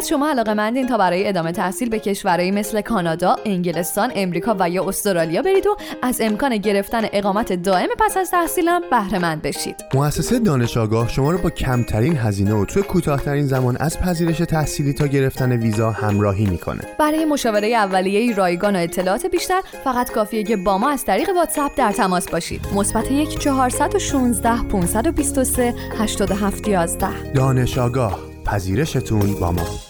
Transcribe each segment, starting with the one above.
از شما علاقه مندین تا برای ادامه تحصیل به کشورهایی مثل کانادا، انگلستان، امریکا و یا استرالیا برید و از امکان گرفتن اقامت دائم پس از تحصیلم بهره مند بشید. مؤسسه دانش آگاه شما رو با کمترین هزینه و توی کوتاهترین زمان از پذیرش تحصیلی تا گرفتن ویزا همراهی می‌کنه. برای مشاوره اولیه رایگان و اطلاعات بیشتر فقط کافیه که با ما از طریق واتساپ در تماس باشید. مثبت 1 416 523 87 11 دانش آگاه پذیرشتون با ما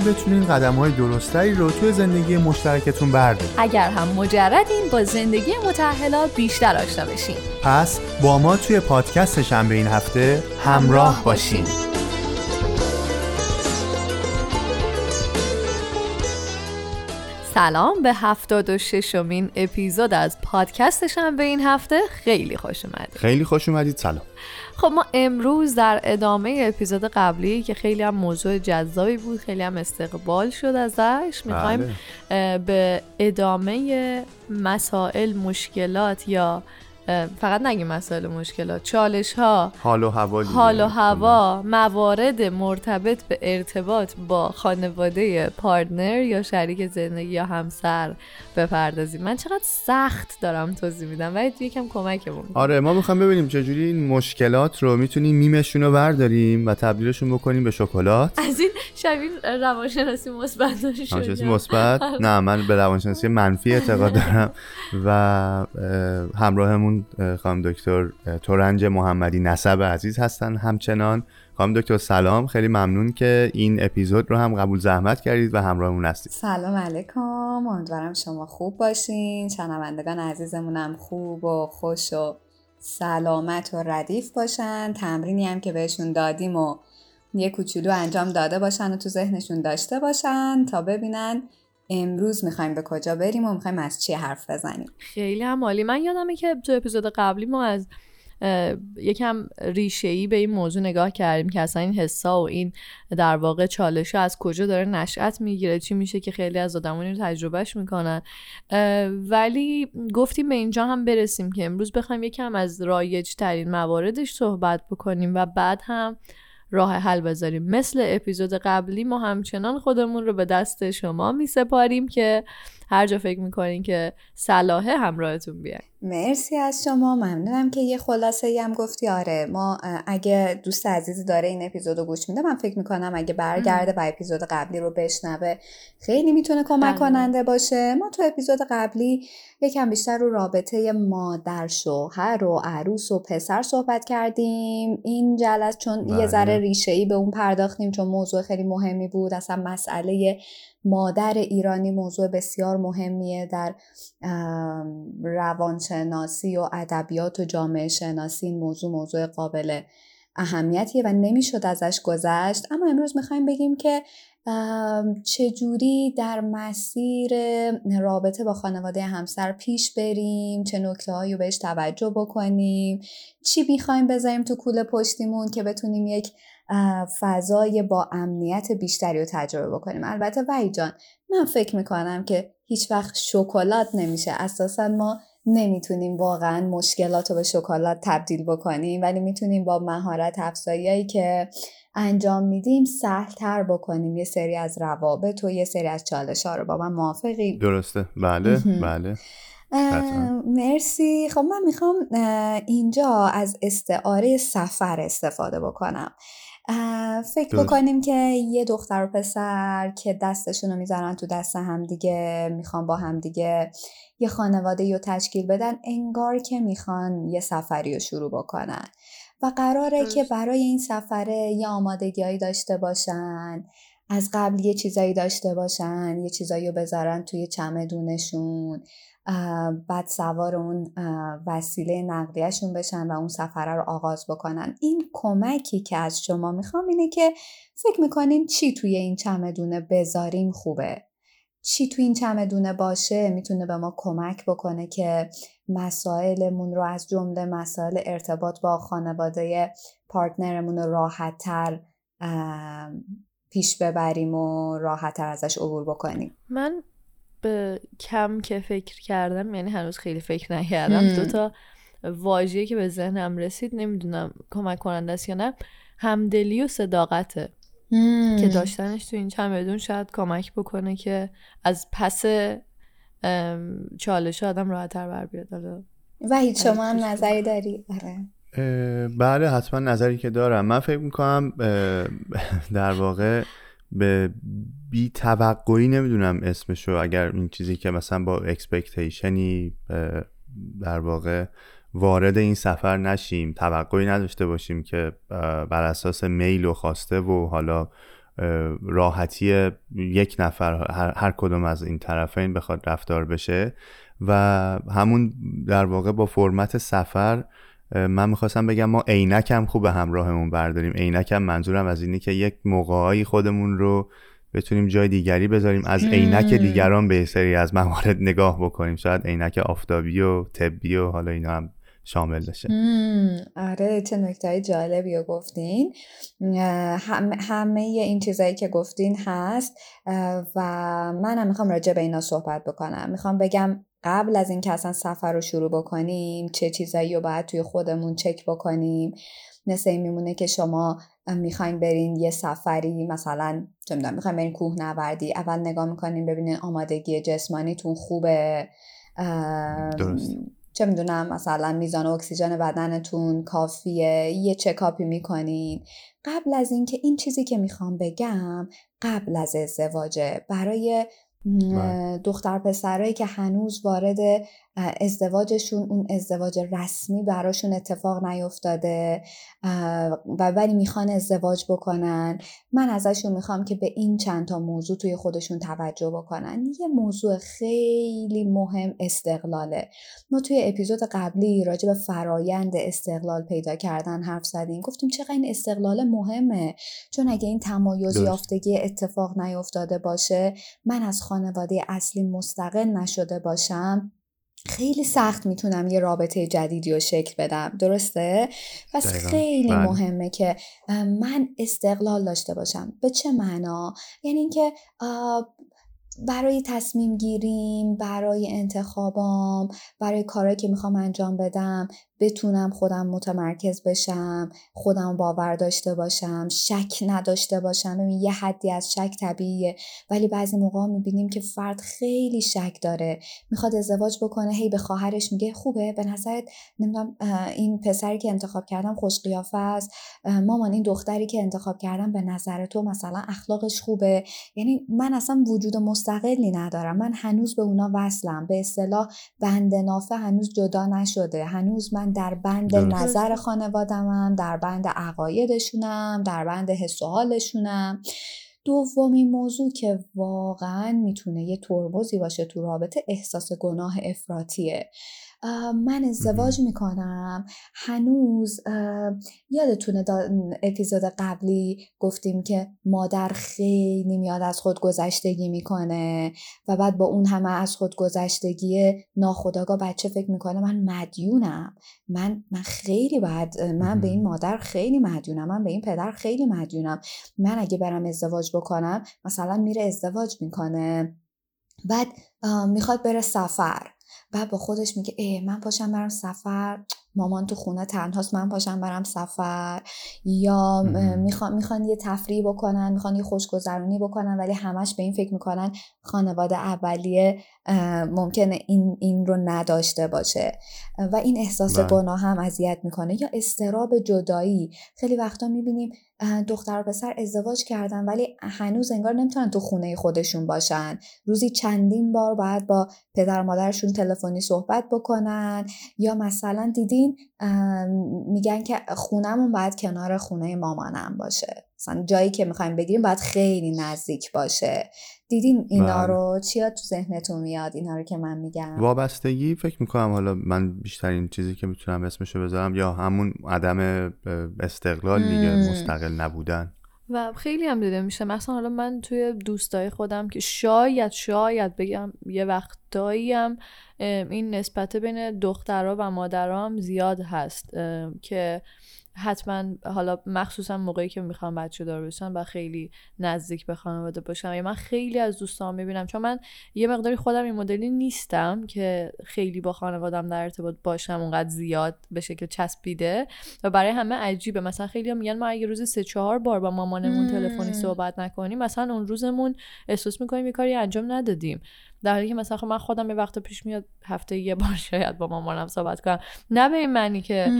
بتونین قدم های درستری رو توی زندگی مشترکتون بردارید اگر هم مجردین با زندگی متحلا بیشتر آشنا بشین. پس با ما توی پادکست شنبه این هفته همراه باشین. سلام به هفتاد و ششمین اپیزود از پادکستشم به این هفته. خیلی خوش اومدید. خیلی خوش اومدید. سلام. خب ما امروز در ادامه اپیزود قبلی که خیلی هم موضوع جذابی بود خیلی هم استقبال شد ازش می‌خوایم بله. به ادامه مسائل مشکلات یا فقط نگیم مسائل مشکلات. چالش ها حال و هوا حال و هوا موارد مرتبط به ارتباط با خانواده پارتنر یا شریک زندگی یا همسر بپردازیم. من چقدر سخت دارم توضیح میدم. ولی یکم کمکمون آره ما می‌خوام ببینیم چجوری این مشکلات رو می‌تونیم میمشون رو برداریم و تبدیلشون بکنیم به شکلات. از این شبیه روانشناسی مثبت روانشناسی مثبت؟ نه من به روانشناسی منفی اعتقاد دارم و همراهمون خانم دکتر تورنج محمدی نسب عزیز هستن همچنان. خانم دکتر سلام. خیلی ممنون که این اپیزود رو هم قبول زحمت کردید و همراهمون هستید. سلام علیکم. امیدوارم شما خوب باشین. شنوندگان عزیزمونم خوب و خوش و سلامت و ردیف باشن. تمرینی هم که بهشون دادیم و یه کوچولو انجام داده باشن و تو ذهنشون داشته باشن تا ببینن امروز می‌خوایم به کجا بریم و می‌خوایم از چی حرف بزنیم. خیلی هم عالی. من یادمه که تو اپیزود قبلی ما از یکم ریشه ای به این موضوع نگاه کردیم که اصلا این حسا و این در واقع چالش از کجا داره نشأت می‌گیره چی میشه که خیلی از آدمانی رو تجربهش می‌کنن. ولی گفتیم به اینجا هم برسیم که امروز بخوایم یکم از رایج ترین مواردش صحبت بکنیم و بعد هم راه حل بذاریم. مثل اپیزود قبلی ما همچنان خودمون رو به دست شما می سپاریم که هر جا فکر می‌کنین که صلاحه همراهتون بیاین مرسی از شما. ممنونم که یه خلاصه هم گفتی. آره ما اگه دوست عزیزی داره این اپیزود رو گوش میده من فکر می‌کنم اگه برگرده و اپیزود قبلی رو بشنوه خیلی می‌تونه کمک کننده باشه. ما تو اپیزود قبلی یکم بیشتر رو رابطه مادر شوهر و عروس و پسر صحبت کردیم. این جلس چون یه ذره ریشه ای به اون پرداختیم چون موضوع خیلی مهمی بود اصلا مسئله مادر ایرانی موضوع بسیار مهمیه در روانشناسی و ادبیات و جامعه شناسی. این موضوع موضوع قابل اهمیتیه و نمی‌شد ازش گذشت. اما امروز می‌خوایم بگیم که چجوری در مسیر رابطه با خانواده همسر پیش بریم چه نکته هایی رو بهش توجه بکنیم چی می‌خوایم بذاریم تو کوله پشتیمون که بتونیم یک فضای با امنیت بیشتری رو تجربه بکنیم. البته وحی جان من فکر می‌کنم که هیچ وقت شکلات نمیشه. اساسا ما نمی‌تونیم واقعا مشکلات رو به شکلات تبدیل بکنیم ولی می‌تونیم با مهارت افزاییایی که انجام میدیم سهلتر بکنیم. یه سری از روابط و یه سری از چالش ها رو. با من موافقی؟ درسته. بله بله. مرسی. خب من می‌خوام اینجا از استعاره سفر استفاده بکنم. فکر بکنیم که یه دختر و پسر که دستشون رو می‌ذارن تو دست همدیگه می‌خوان با همدیگه یه خانواده رو تشکیل بدن انگار که می‌خوان یه سفری رو شروع بکنن. و قراره که برای این سفره یه آمادگیهایی داشته باشن از قبل یه چیزایی داشته باشن یه چیزایی رو بذارن توی چمدونشون. بعد سوار اون وسیله نقلیهشون بشن و اون سفره رو آغاز بکنن. این کمکی که از شما می‌خوام اینه که فکر می‌کنین چی توی این چمدونه بذاریم خوبه. چی توی این چمدونه باشه می‌تونه به ما کمک بکنه که مسائلمون رو از جمله مسائل ارتباط با خانواده پارتنرمون رو راحت تر پیش ببریم و راحت تر ازش عبور بکنیم. من به کم که فکر کردم یعنی هنوز خیلی فکر نکردم. دو تا واژه‌ای که به ذهنم رسید نمی‌دونم کمک کننده است یا نه همدلی و صداقته که داشتنش تو این چمدون شاید کمک بکنه که از پس چالشا آدم راحتتر بر بیاد. و هیچ شما هم نظری داری؟ آره. بله حتما نظری که دارم. من فکر می‌کنم در واقع به بی توقعی نمی‌دونم اسمشو اگر این چیزی که مثلا با expectation ی در واقع وارد این سفر نشیم توقعی نداشته باشیم که بر اساس میل و خواسته و حالا راحتی یک نفر هر, کدوم از این طرفین بخواد رفتار بشه و همون در واقع با فرمت سفر من می‌خواستم بگم ما عینک هم خوب همراهمون برداریم. عینک هم منظورم از اینه که یک موقعی خودمون رو بتونیم جای دیگری بذاریم. از عینک دیگران به سری از موارد نگاه بکنیم. شاید عینک آفتابی و طبی و حالا اینا هم شامل بشه. آره چه نکته جالبی رو گفتین. همه این چیزایی که گفتین هست. و منم می‌خوام راجع به اینا صحبت بکنم. می‌خوام بگم قبل از اینکه اصلا سفر رو شروع بکنیم چه چیزایی رو باید توی خودمون چک بکنیم مثل این میمونه که شما می‌خواین برین یه سفری مثلا چه می‌دونم می‌خواین برین کوه نوردی اول نگاه می‌کنین ببینین آمادگی جسمانیتون خوبه درست. چه می‌دونم مثلا میزان اکسیژن بدنتون کافیه یه چکاپی می‌کنین قبل از اینکه این چیزی که می‌خوام بگم قبل از ازدواجه برای. دختر پسرایی که هنوز وارد ازدواجشون اون ازدواج رسمی براشون اتفاق نیفتاده و ولی می‌خوان ازدواج بکنن. من ازشون می‌خوام که به این چند تا موضوع توی خودشون توجه بکنن. یه موضوع خیلی مهم استقلاله. ما توی اپیزود قبلی راجع به فرایند استقلال پیدا کردن حرف زدیم. گفتیم چقدر این استقلال مهمه. چون اگه این تمایز یافتگی اتفاق نیفتاده باشه من از خانواده اصلی مستقل نشده باشم. خیلی سخت می‌تونم یه رابطه جدیدی رو شکل بدم درسته؟ پس خیلی بله. مهمه که من استقلال داشته باشم به چه معنا؟ یعنی اینکه برای تصمیم گیریم برای انتخابام برای کارهایی که می‌خوام انجام بدم بتونم خودم متمرکز بشم خودم باور داشته باشم شک نداشته باشم. ببین یه حدی از شک طبیعیه. ولی بعضی موقع می‌بینیم که فرد خیلی شک داره. می‌خواد ازدواج بکنه هی به خواهرش میگه خوبه. به نظرت نمی‌دونم این پسری که انتخاب کردم خوش قیافه است. مامان این دختری که انتخاب کردم به نظر تو مثلا اخلاقش خوبه. یعنی من اصلا وجود مستقلی ندارم. من هنوز به اونا وصلم. به اصطلاح بند نافه هنوز جدا نشده. هنوز من در بند نظر خانوادمم در بند عقایدشونم در بند حس و حالشونم. دومین موضوع که واقعا می‌تونه یه ترمزی باشه تو رابطه احساس گناه افراتیه من ازدواج می‌کنم. هنوز یادتونه اپیزود قبلی گفتیم که مادر خیلی میاد از خود گذشتگی می‌کنه و بعد با اون همه از خود گذشتگی ناخداگاه بچه فکر می‌کنه من مدیونم. من من خیلی بعد من به این مادر خیلی مدیونم. من به این پدر خیلی مدیونم. من اگه برم ازدواج بکنم مثلا میره ازدواج می‌کنه. بعد می‌خواد بره سفر. بعد با خودش میگه ای من پاشم برم سفر. مامان تو خونه تنهاست من پاشم برم سفر. یا می‌خوان می‌خوان یه تفریح بکنن می‌خوان یه خوشگذرونی بکنن ولی همش به این فکر می‌کنن خانواده اولیه ممکنه این این رو نداشته باشه. و این احساس بله. گناه هم اذیت می‌کنه. یا استراب جدایی. خیلی وقتا می‌بینیم دختر و پسر ازدواج کردن ولی هنوز انگار نمی‌تونن تو خونه خودشون باشن. روزی چندین بار باید با پدر مادرشون تلفنی صحبت بکنن. یا مثلا دیدی دیدین میگن که خونمون باید کنار خونه مامانم باشه. مثلا جایی که می‌خوایم بگیریم باید خیلی نزدیک باشه. دیدین اینا بله. رو؟ چیا تو ذهنتون میاد اینا رو که من میگم؟ وابستگی فکر می‌کنم حالا من بیشترین چیزی که می‌تونم اسمشو بذارم یا همون عدم استقلال دیگه مم. مستقل نبودن. و خیلی هم دیده میشه. مثلا حالا من توی دوستای خودم که شاید شاید بگم یه وقتایی هم این نسبت بین دخترها و مادرها هم زیاد هست که حتما حالا مخصوصا موقعی که می‌خوام بچه دار بشن و خیلی نزدیک به خانواده باشم یا من خیلی از دوستان می‌بینم. چون من یه مقداری خودم این مدلی نیستم که خیلی با خانوادم در ارتباط باشم اونقدر زیاد به شکل چسبیده. و برای همه عجیبه. مثلا خیلی هم میگن ما اگه روزی سه چهار بار با مامانمون. تلفنی صحبت نکنیم مثلا اون روزمون احساس می‌کنیم یه کاری انجام ندادیم. در حالی که مثلا خب من خودم یه وقت پیش میاد هفته یه بار شاید با مامانم صحبت کنم. نه به این معنی که.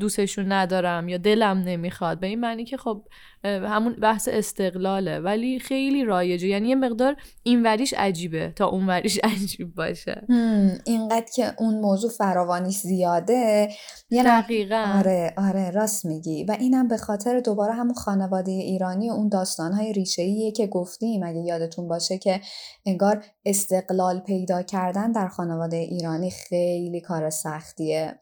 دوستشون ندارم یا دلم نمی‌خواد. به این معنی که خب همون بحث استقلاله. ولی خیلی رایجه. یعنی یه مقدار این وریش عجیبه تا اون وریش عجیب باشه. اینقدر که اون موضوع فراوانیش زیاده یه دقیقا. آره آره راست میگی. و اینم به خاطر دوباره همون خانواده ایرانی و اون داستانهای ریشه‌ایه که گفتیم. اگه یادتون باشه که انگار استقلال پیدا کردن در خانواده ایرانی خیلی کار سختیه.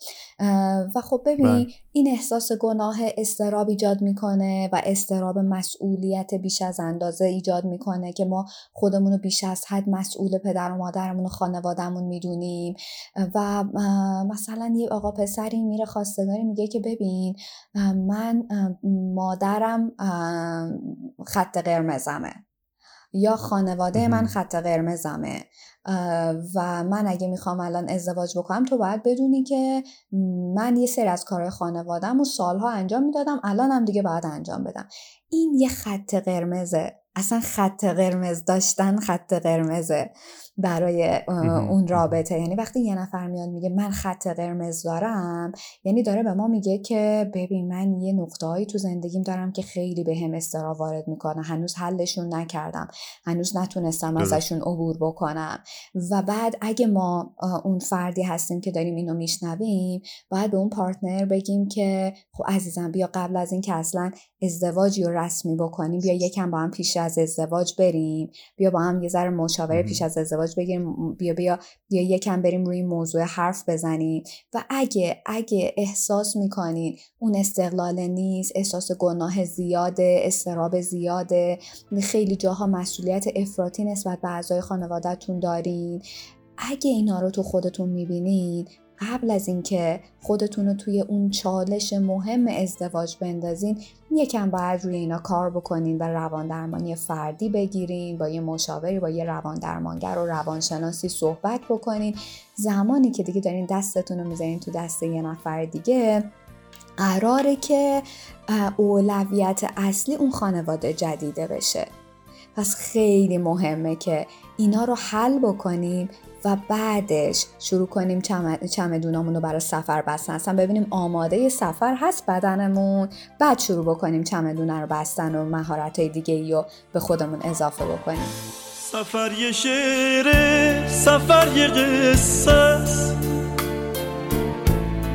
و خب ببین بله. این احساس گناه استراب ایجاد می‌کنه و استراب مسئولیت بیش از اندازه ایجاد می‌کنه که ما خودمون رو بیش از حد مسئول پدر و مادرمون و خانوادهمون می‌دونیم. و مثلا یه آقا پسری میره خواستگاری میگه که ببین من مادرم خط قرمزمه. یا خانواده من. خط قرمزمه. و من اگه می‌خوام الان ازدواج بکنم تو باید بدونی که من یه سری از کارهای خانوادم و سالها انجام می‌دادم الانم دیگه باید انجام بدم. این یه خط قرمزه. اصلا خط قرمز داشتن خط قرمزه. برای. اون رابطه یعنی وقتی یه نفر میاد میگه من خط قرمز دارم یعنی داره به ما میگه که ببین من یه نقطههایی تو زندگیم دارم که خیلی به هم استرا وارد می‌کنه هنوز حلشون نکردم هنوز نتونستم. ازشون عبور بکنم و بعد اگه ما اون فردی هستیم که داریم اینو میشنویم باید به اون پارتنر بگیم که خب عزیزم بیا قبل از اینکه اصلا ازدواجی رو رسمی بکنیم بیا یکم با هم پیش از ازدواج بریم بیا با هم یه ذره مشاوره. پیش از ازدواج بگیریم بیا بیا بیا یکم بریم روی این موضوع حرف بزنیم. و اگه اگه احساس می‌کنین اون استقلال نیست احساس گناه زیاده استراب زیاده خیلی جاها مسئولیت افراطی نسبت به اعضای خانوادهتون دارین اگه اینا رو تو خودتون می‌بینین قبل از اینکه خودتون رو توی اون چالش مهم ازدواج بندازین یکم باید روی اینا کار بکنین و روان درمانی فردی بگیرین با یه مشاوری با یه روان درمانگر و روانشناسی صحبت بکنین. زمانی که دیگه دارین دستتون رو می‌ذارین تو دست یه نفر دیگه قراره که اولویت اصلی اون خانواده جدیده بشه. پس خیلی مهمه که اینا رو حل بکنیم و بعدش شروع کنیم چم... چمدونامون رو برای سفر بستن اصلا ببینیم آماده سفر هست بدنمون بعد شروع بکنیم چمدونه رو بستن و مهارت های دیگه رو به خودمون اضافه بکنیم سفر یه شعره سفر یه قصه.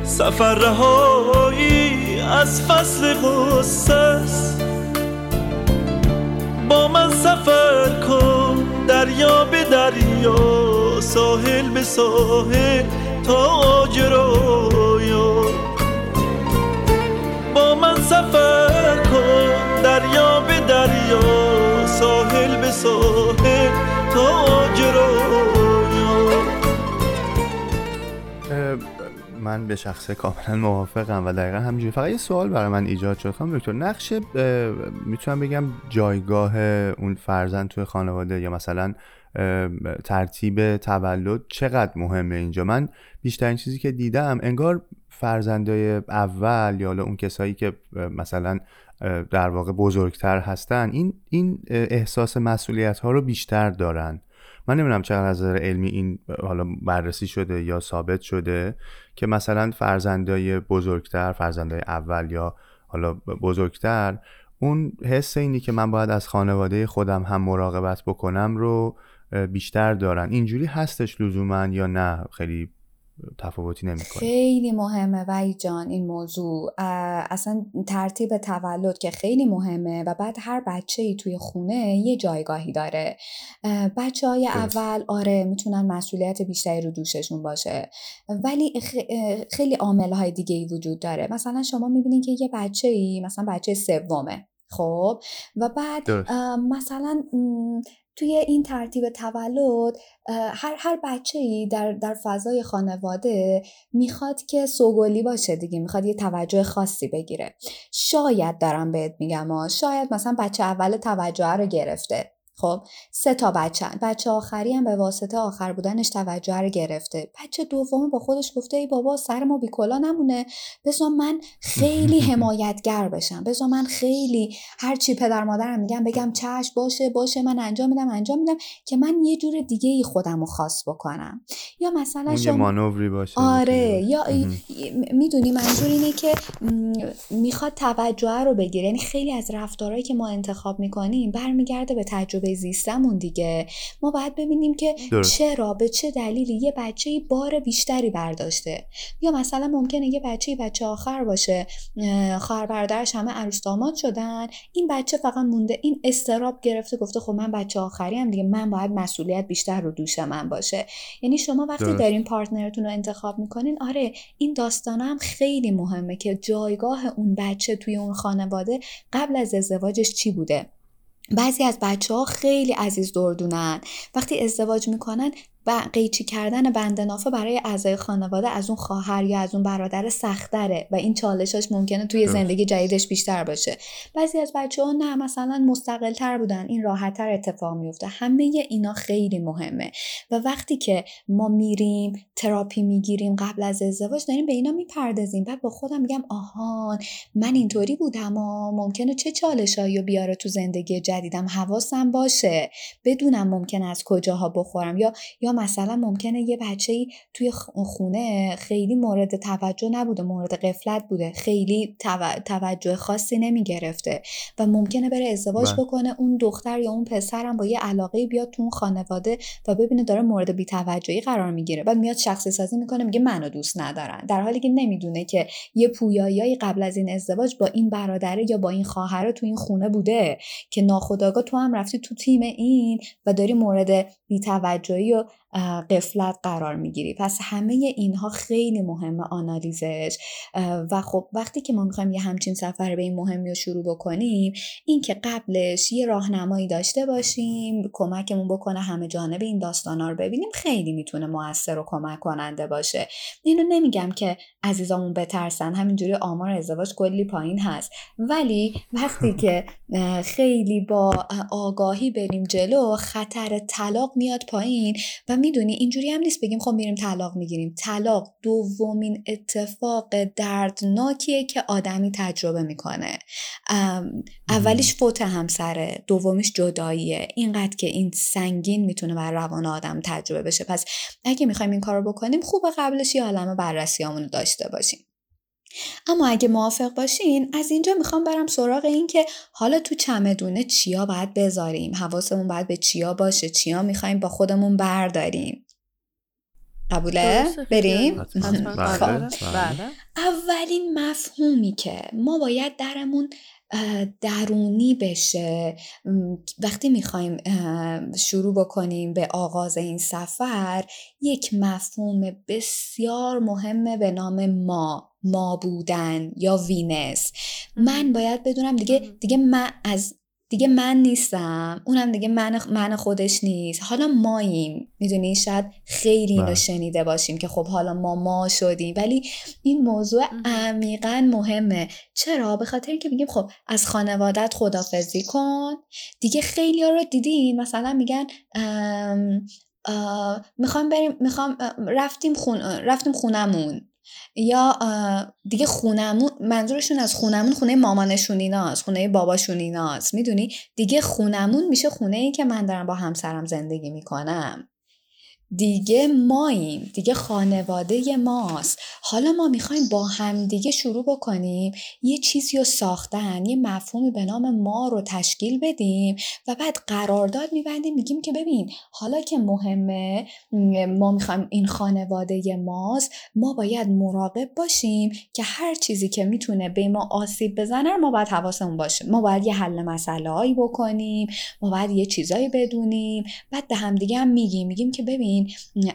سفر رهایی از فصل است. با من سفر کن دریا به دریا ساحل به ساحل تا آجرایا با من سفر کن دریا به دریا ساحل به ساحل تا آجرایا اه، من به شخصه کاملا موافقم و دقیقا همینجوری. فقط یه سوال برای من ایجاد شد. خانم دکتر نقش می‌تونم بگم جایگاه اون فرزند توی خانواده یا مثلا ترتیب تولد چقدر مهمه اینجا؟ من بیشترین چیزی که دیدم انگار فرزندای اول یا اون کسایی که مثلا در واقع بزرگتر هستن این این احساس مسئولیت ها رو بیشتر دارن. من نمی‌دونم چقدر از نظر علمی این حالا بررسی شده یا ثابت شده که مثلا فرزندای بزرگتر فرزندای اول یا حالا بزرگتر اون حس اینی که من باید از خانواده خودم هم مراقبت بکنم رو بیشتر دارن. اینجوری هستش لزوما یا نه؟ خیلی تفاوتی نمی‌کنه. خیلی مهمه وای جان این موضوع. اصلا ترتیب تولد که خیلی مهمه و بعد هر بچه ای توی خونه یه جایگاهی داره. بچه های اول آره می‌تونن مسئولیت بیشتری رو دوششون باشه. ولی خیلی عامل های دیگه ای وجود داره. مثلا شما می‌بینید که یه بچه ای مثلا بچه سومه خب؟ و بعد مثلا توی این ترتیب تولد هر هر بچه ای در در فضای خانواده می‌خواد که سوگلی باشه دیگه می‌خواد یه توجه خاصی بگیره. شاید دارم بهت میگم شاید مثلا بچه اول توجه رو گرفته. خب سه تا بچه بچه آخری هم به واسطه آخر بودنش توجه رو گرفته. بچه دوم با خودش گفته ای بابا سر ما بیکلا نمونه. بذار من خیلی حمایتگر بشم. بذار من خیلی هر چی پدر مادرم میگم بگم چش باشه باشه من انجام میدم انجام میدم که من یه جور دیگه ای خودم رو خاص بکنم. یا مثلا شما مانوری باشه آره. یا می‌دونی منظور اینه که می‌خواد توجه رو بگیره. یعنی خیلی از رفتارهایی که ما انتخاب می‌کنیم برمیگرده به تجربه زیستمون دیگه. ما باید ببینیم که چرا به چه دلیلی یه بچه بار بیشتری برداشته. یا مثلا ممکنه یه بچه بچه آخر باشه خواهر برادرش همه عروس داماد شدن این بچه فقط مونده این استراب گرفته گفته خب من بچه آخری هم دیگه من باید مسئولیت بیشتر رو دوش من باشه. یعنی شما وقتی دارین پارتنرتون رو انتخاب می‌کنین آره این داستان هم خیلی مهمه که جایگاه اون بچه توی اون خانواده قبل از ازدواجش چی بوده. بعضی از بچه ها خیلی عزیز دردونن. وقتی ازدواج می‌کنن و قیچی کردن بند نافه برای اعضای خانواده از اون خواهر یا از اون برادر سختره و این چالشاش ممکنه توی زندگی جدیدش بیشتر باشه. بعضی از بچه ها نه مثلا مستقل تر بودن. این راحت تر اتفاق میفته همه اینا خیلی مهمه. و وقتی که ما میریم تراپی می‌گیریم قبل از ازدواج داریم به اینا می‌پردازیم. بعد با خودم میگم آهان من اینطوری بودم و ممکنه چه چالشایی بیاره تو زندگی جدیدم؟ حواسم باشه. بدونم ممکن از کجاها بخورم. یا یا مثلا ممکنه یه بچه ای توی خونه خیلی مورد توجه نبوده مورد قفلت بوده. خیلی توجه خاصی نمی گرفته و ممکنه بره ازدواج بله. بکنه اون دختر یا اون پسرم با یه علاقه بیاد تو اون خانواده و ببینه داره مورد بیتوجهی قرار می‌گیره. بعد میاد شخصی سازی می‌کنه میگه منو دوست ندارن. در حالی که نمی‌دونه که یه پویایی قبل از این ازدواج با این برادره یا با این خواهر تو این خونه بوده که ناخداگاه تو هم رفتی تو تیم این و داری مورد بیتوجهی و قفلت قرار می‌گیری. پس همه اینها خیلی مهمه آنالیزش. و خب وقتی که ما می‌خوایم یه همچین سفر به این مهمی رو شروع بکنیم این که قبلش یه راهنمایی داشته باشیم کمکمون بکنه همه جانب این داستانا رو ببینیم خیلی می‌تونه موثر و کمک کننده باشه. اینو نمیگم که عزیزامون بترسن همینجوری آمار ازدواج کلی پایین هست. ولی وقتی که خیلی با آگاهی بریم جلو خطر طلاق میاد پایین و می‌دونی اینجوری هم نیست بگیم خب میریم طلاق می‌گیریم. طلاق دومین اتفاق دردناکیه که آدمی تجربه می‌کنه. اولیش فوت همسره دومیش جداییه. اینقدر که این سنگین می‌تونه بر روان آدم تجربه بشه. پس اگه می‌خوایم این کارو بکنیم خوب قبلش یه عالم بررسیامونو داشته باشیم. اما اگه موافق باشین از اینجا می‌خوام برم سراغ این که حالا تو چمدونه چیا باید بذاریم حواسمون باید به چیا باشه چیا می‌خوایم با خودمون برداریم قبوله؟ بریم؟ خب. بله. اولین مفهومی که ما باید درمون درونی بشه. وقتی می‌خوایم شروع بکنیم به آغاز این سفر یک مفهوم بسیار مهمه به نام ما ما بودن یا وینس. من باید بدونم دیگه دیگه من از دیگه من نیستم اونم دیگه من, من خودش نیست. حالا ماییم. می‌دونی؟ شاید خیلی اینو بله. شنیده باشیم که خب حالا ما ما شدیم. ولی این موضوع عمیقا مهمه. چرا؟ به خاطر اینکه میگیم خب از خانوادت خدافزی کن. دیگه خیلی ها رو دیدین؟ مثلا میگن می‌خوام بریم می‌خوام رفتیم خون رفتیم خونمون. یا دیگه خونمون منظورشون از خونمون خونه مامانشون ایناست خونه باباشون ایناست می‌دونی؟ دیگه خونمون میشه خونه ای که من دارم با همسرم زندگی می‌کنم. دیگه ماییم دیگه خانواده ماست. حالا ما می‌خوایم با همدیگه شروع بکنیم. یه چیزی رو ساختن یه مفهومی به نام ما رو تشکیل بدیم و بعد قرارداد میبندیم میگیم که ببین حالا که مهمه ما می‌خوایم این خانواده ماست ما باید مراقب باشیم که هر چیزی که می‌تونه به ما آسیب بزنه ما باید حواسمون باشه. ما باید یه حل مسئله بکنیم ما باید یه چیزایی بدونیم بعد به همدیگه هم میگیم. میگیم که ببین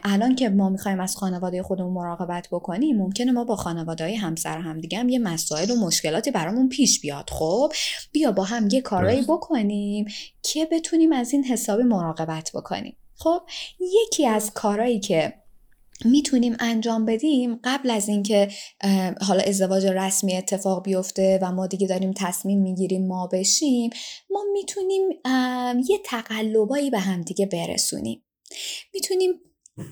الان که ما می‌خوایم از خانواده خودمون مراقبت بکنیم ممکنه ما با خانواده های همسر همدیگه هم یه مسائل و مشکلاتی برامون پیش بیاد. خب بیا با هم یه کارایی بکنیم که بتونیم از این حسابی مراقبت بکنیم. خب یکی از کارهایی که می‌تونیم انجام بدیم قبل از اینکه حالا ازدواج رسمی اتفاق بیفته و ما دیگه داریم تصمیم می‌گیریم ما بشیم ما می‌تونیم یه تقلبایی به همدیگه برسونیم. می‌تونیم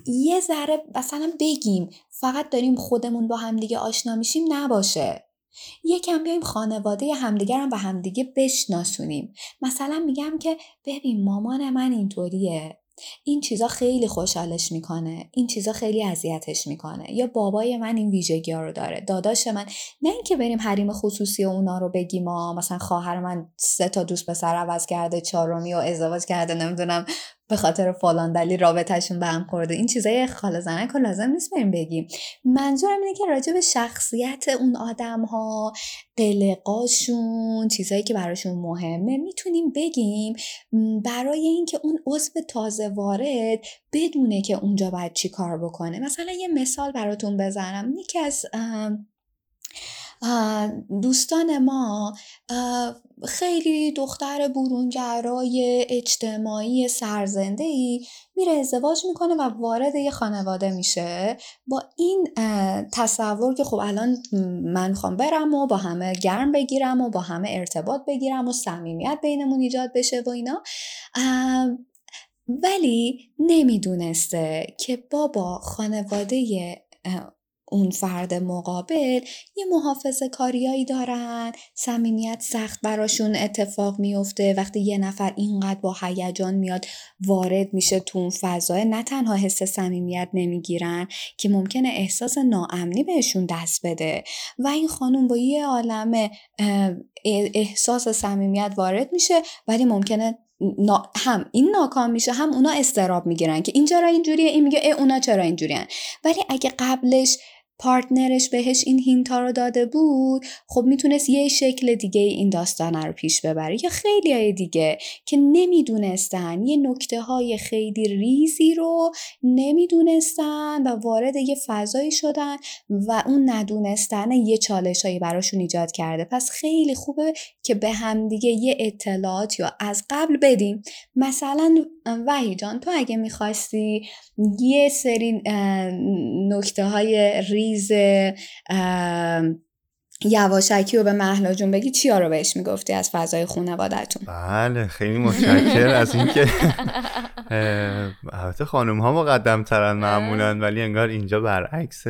یه ذره مثلا بگیم فقط داریم خودمون با همدیگه آشنا میشیم نباشه. یکم بیایم خانواده همدیگه رو به همدیگه بشناسونیم. مثلا میگم که ببین مامان من اینطوریه. این چیزا خیلی خوشحالش می‌کنه. این چیزا خیلی اذیتش می‌کنه. یا بابای من این ویژگی ها رو داره. داداش من. نه اینکه بریم حریم خصوصی و اونا رو بگیم ما مثلا خواهر من سه تا دوست پسر عوض کرده چهارمی و ازدواج کرده نمی‌دونم به خاطر فلان دلیل رابطهشون به هم خورده. این چیزای خاله زنک رو لازم نیست بریم بگیم. منظورم اینه که راجع به شخصیت اون آدم ها قلقاشون چیزایی که براشون مهمه می‌تونیم بگیم برای اینکه اون عضو تازه وارد بدونه که اونجا باید چی کار بکنه. مثلا یه مثال براتون بزنم. یکی از دوستان ما خیلی دختر برونگرای اجتماعی سرزنده ای میره ازدواج می‌کنه و وارد یه خانواده میشه. با این تصور که خب الان من خوام برم و با همه گرم بگیرم و با همه ارتباط بگیرم و صمیمیت بینمون ایجاد بشه و اینا ولی نمی‌دونسته که بابا خانواده اون فرد مقابل یه محافظ کاریایی دارن صمیمیت سخت براشون اتفاق میفته وقتی یه نفر اینقدر با هیجان میاد وارد میشه تو اون فضای نه تنها حس صمیمیت نمی‌گیرن که ممکنه احساس ناامنی بهشون دست بده. و این خانم با یه عالم احساس صمیمیت وارد میشه ولی ممکنه هم این ناکام میشه هم اونا استراب می‌گیرن که این چرا اینجوریه این میگه ای اونا چرا اینجوریان. ولی اگه قبلش پارتنرش بهش این هینتا رو داده بود خب می‌تونست یه شکل دیگه این داستانه رو پیش ببره. یا خیلی های دیگه که نمی‌دونستن یه نکته های خیلی ریزی رو نمی‌دونستن و وارد یه فضایی شدن و اون ندونستن یه چالش هایی براشون ایجاد کرده. پس خیلی خوبه که به هم دیگه یه اطلاعات یا از قبل بدیم. مثلا وحی جان تو اگه می‌خواستی یه سری نکته های ریز یواشکی رو به محلا جون بگی چیا رو بهش می‌گفتی از فضای خانوادتون بله خیلی متشکر از اینکه البته خانم ها مقدم ترن معمولا ولی انگار اینجا برعکس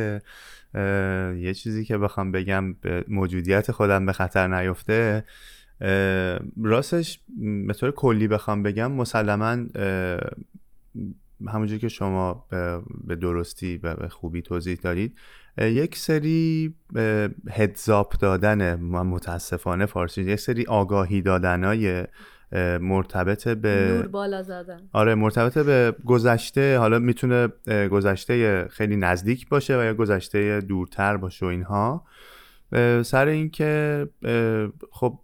یه چیزی که بخوام بگم به موجودیت خودم به خطر نیفته راستش به طور کلی بخوام بگم مسلما همونجور که شما به درستی و به خوبی توضیح دارید یک سری هدزاپ دادن متاسفانه فارسی یک سری آگاهی دادنای مرتبط به نور بالا زدن. آره مرتبط به گذشته حالا می‌تونه گذشته خیلی نزدیک باشه و یا گذشته دورتر باشه و اینها. سر اینکه خب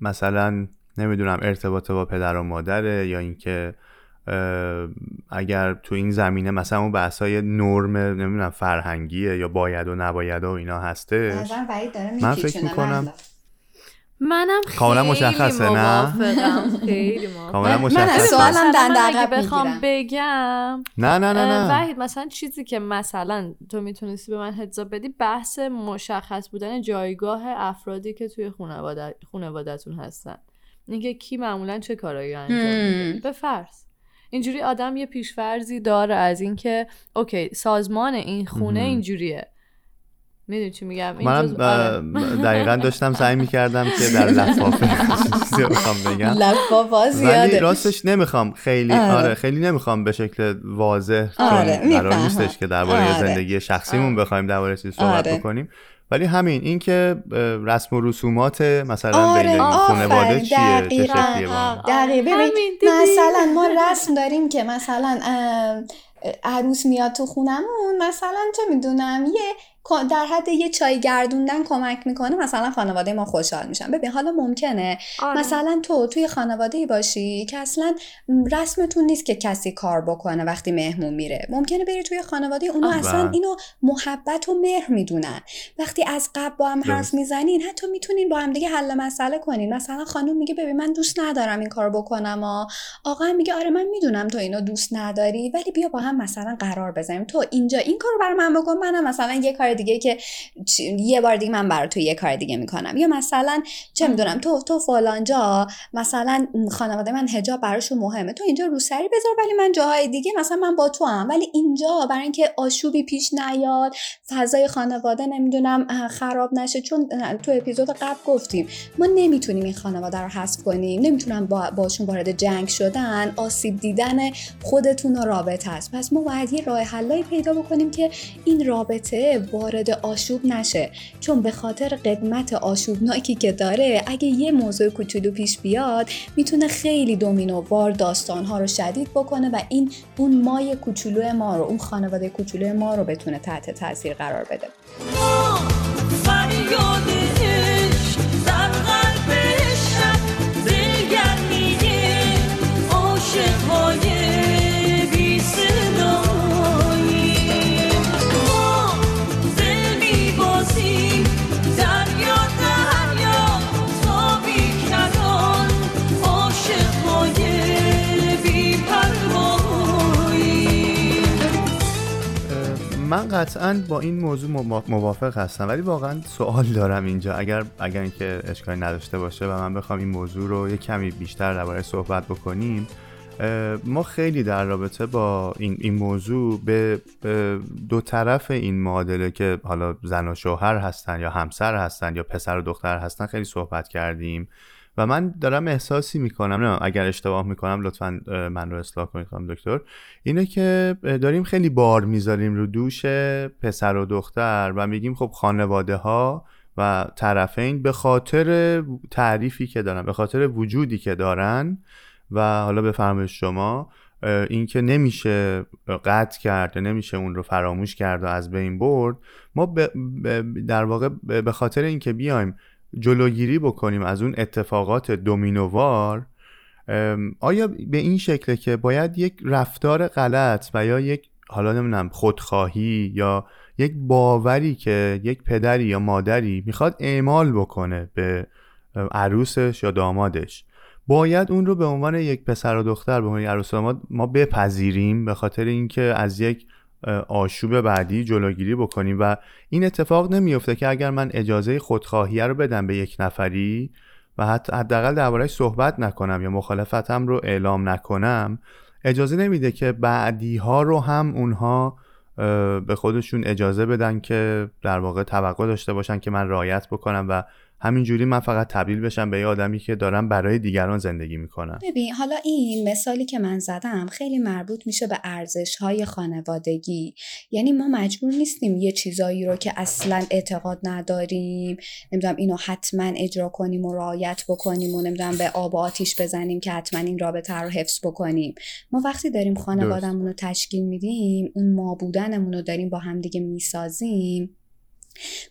مثلا نمی‌دونم ارتباط با پدر و مادره یا اینکه اگر تو این زمینه مثلا اون بحثای نرم نمی‌دونم فرهنگیه یا باید و نباید و اینا هستش. من فکر می‌کنم منم کاملا مشخصه نه؟ خیلی کاملا مشخصه. سوالم دنده بخوام بگم نه نه نه نه. وحید مثلا چیزی که مثلا تو می‌تونستی به من هدزا بدی بحث مشخص بودن جایگاه افرادی که توی خانواده خانوادهتون هستن. اینکه کی معمولا چه کارایی انجام میده. به فرض. اینجوری آدم یه پیشفرزی داره از اینکه اوکی سازمان این خونه اینجوریه. می‌دونی چی میگم منم آره. دقیقا داشتم سعی می‌کردم که در لفافه بخوام بگم زیاده ولی راستش نمی‌خوام خیلی آره. آره خیلی نمی‌خوام به شکل واضح آره. قرار نیستش که درباره آره. زندگی شخصیمون آره. بخوایم درباره چیزی صحبت آره. بکنیم ولی همین این که رسم و رسومات مثلا آره بین خانواده چیه چه شکلیه دقیقا مثلا ما رسم داریم که مثلا عروس میاد تو خونمون مثلا چه می‌دونم یه در حد یه چای گردوندن کمک می‌کنه. مثلا خانواده ما خوشحال میشن. ببین حالا ممکنه. آره. مثلا تو توی خانواده باشی که اصلا رسمتون نیست که کسی کار بکنه وقتی مهمون میره. ممکنه بری توی خانواده اونا اصلا بله. اینو محبت و مهر می‌دونن. وقتی از قبل با هم حرف می‌زنین حتی می‌تونین با هم دیگه حل مسئله کنین. مثلا خانم میگه ببین من دوست ندارم این کار بکنم. و آقا میگه آره من می‌دونم تو اینو دوست نداری ولی بیا با هم مثلا قرار بزنیم. تو اینجا این کارو برای من بکن منم مثلا یه کار دیگه که یه بار دیگه من برای تو یه کار دیگه می‌کنم. یا مثلا چه می‌دونم تو تو فلانجا مثلا خانواده من حجاب براشون مهمه. تو اینجا روسری بذار ولی من جاهای دیگه مثلا من با تو هم ولی اینجا برای اینکه آشوبی پیش نیاد فضای خانواده نمی‌دونم خراب نشه. چون تو اپیزود قبل گفتیم ما نمی‌تونیم این خانواده رو حذف کنیم. نمی‌تونم با باشون وارد جنگ شدن. آسیب دیدن خودتون و رابطه است. پس ما باید یه راه حلایی پیدا بکنیم که این رابطه وارد آشوب نشه چون به خاطر قدمت آشوبناکی که داره اگه یه موضوع کوچولو پیش بیاد می‌تونه خیلی دومینو وار داستانها رو شدید بکنه و این اون مای کوچولو ما رو اون خانواده کوچولو ما رو بتونه تحت تاثیر قرار بده. من قطعا با این موضوع موافق هستم ولی واقعا سوال دارم اینجا. اگر اگر اینکه اشکالی نداشته باشه و من بخوام این موضوع رو یه کمی بیشتر درباره صحبت بکنیم ما خیلی در رابطه با این, این موضوع به, دو طرف این معادله که حالا زن و شوهر هستن یا همسر هستن یا پسر و دختر هستن خیلی صحبت کردیم. و من دارم احساسی می‌کنم نه اگر اشتباه می‌کنم لطفا من رو اصلاح کنید خانم دکتر. اینه که داریم خیلی بار می‌ذاریم رو دوش پسر و دختر و میگیم خب خانواده ها و طرفین به خاطر تعریفی که دارن به خاطر وجودی که دارن و حالا بفرمایید شما اینکه نمیشه قطع کرد نمیشه اون رو فراموش کرد و از بین برد ما در واقع به خاطر اینکه بیایم جلوگیری بکنیم از اون اتفاقات دومینووار آیا به این شکله که باید یک رفتار غلط و یا یک حالا نمی‌دونم خودخواهی یا یک باوری که یک پدری یا مادری می‌خواد اعمال بکنه به عروسش یا دامادش باید اون رو به عنوان یک پسر و دختر به عنوان عروس داماد ما بپذیریم به خاطر اینکه از یک آشوب بعدی جلوگیری بکنیم و این اتفاق نمیفته که اگر من اجازه خودخواهیه رو بدم به یک نفری و حتی حداقل دربارهش صحبت نکنم یا مخالفتم رو اعلام نکنم اجازه نمیده که بعدی ها رو هم اونها به خودشون اجازه بدن که در واقع توقع داشته باشن که من رایت بکنم و همینجوری من فقط تبدیل بشم به یه آدمی که دارم برای دیگران زندگی می‌کنم. ببین حالا این مثالی که من زدم خیلی مربوط میشه به ارزش های خانوادگی. یعنی ما مجبور نیستیم یه چیزایی رو که اصلا اعتقاد نداریم نمی‌دونم اینو حتما اجرا کنیم و رعایت بکنیم و نمی‌دونم به آب و آتیش بزنیم که حتما این رابطه رو حفظ بکنیم. ما وقتی داریم خانوادهمون رو تشکیل میدیم اون ما بودنمون رو داریم با همدیگه می‌سازیم.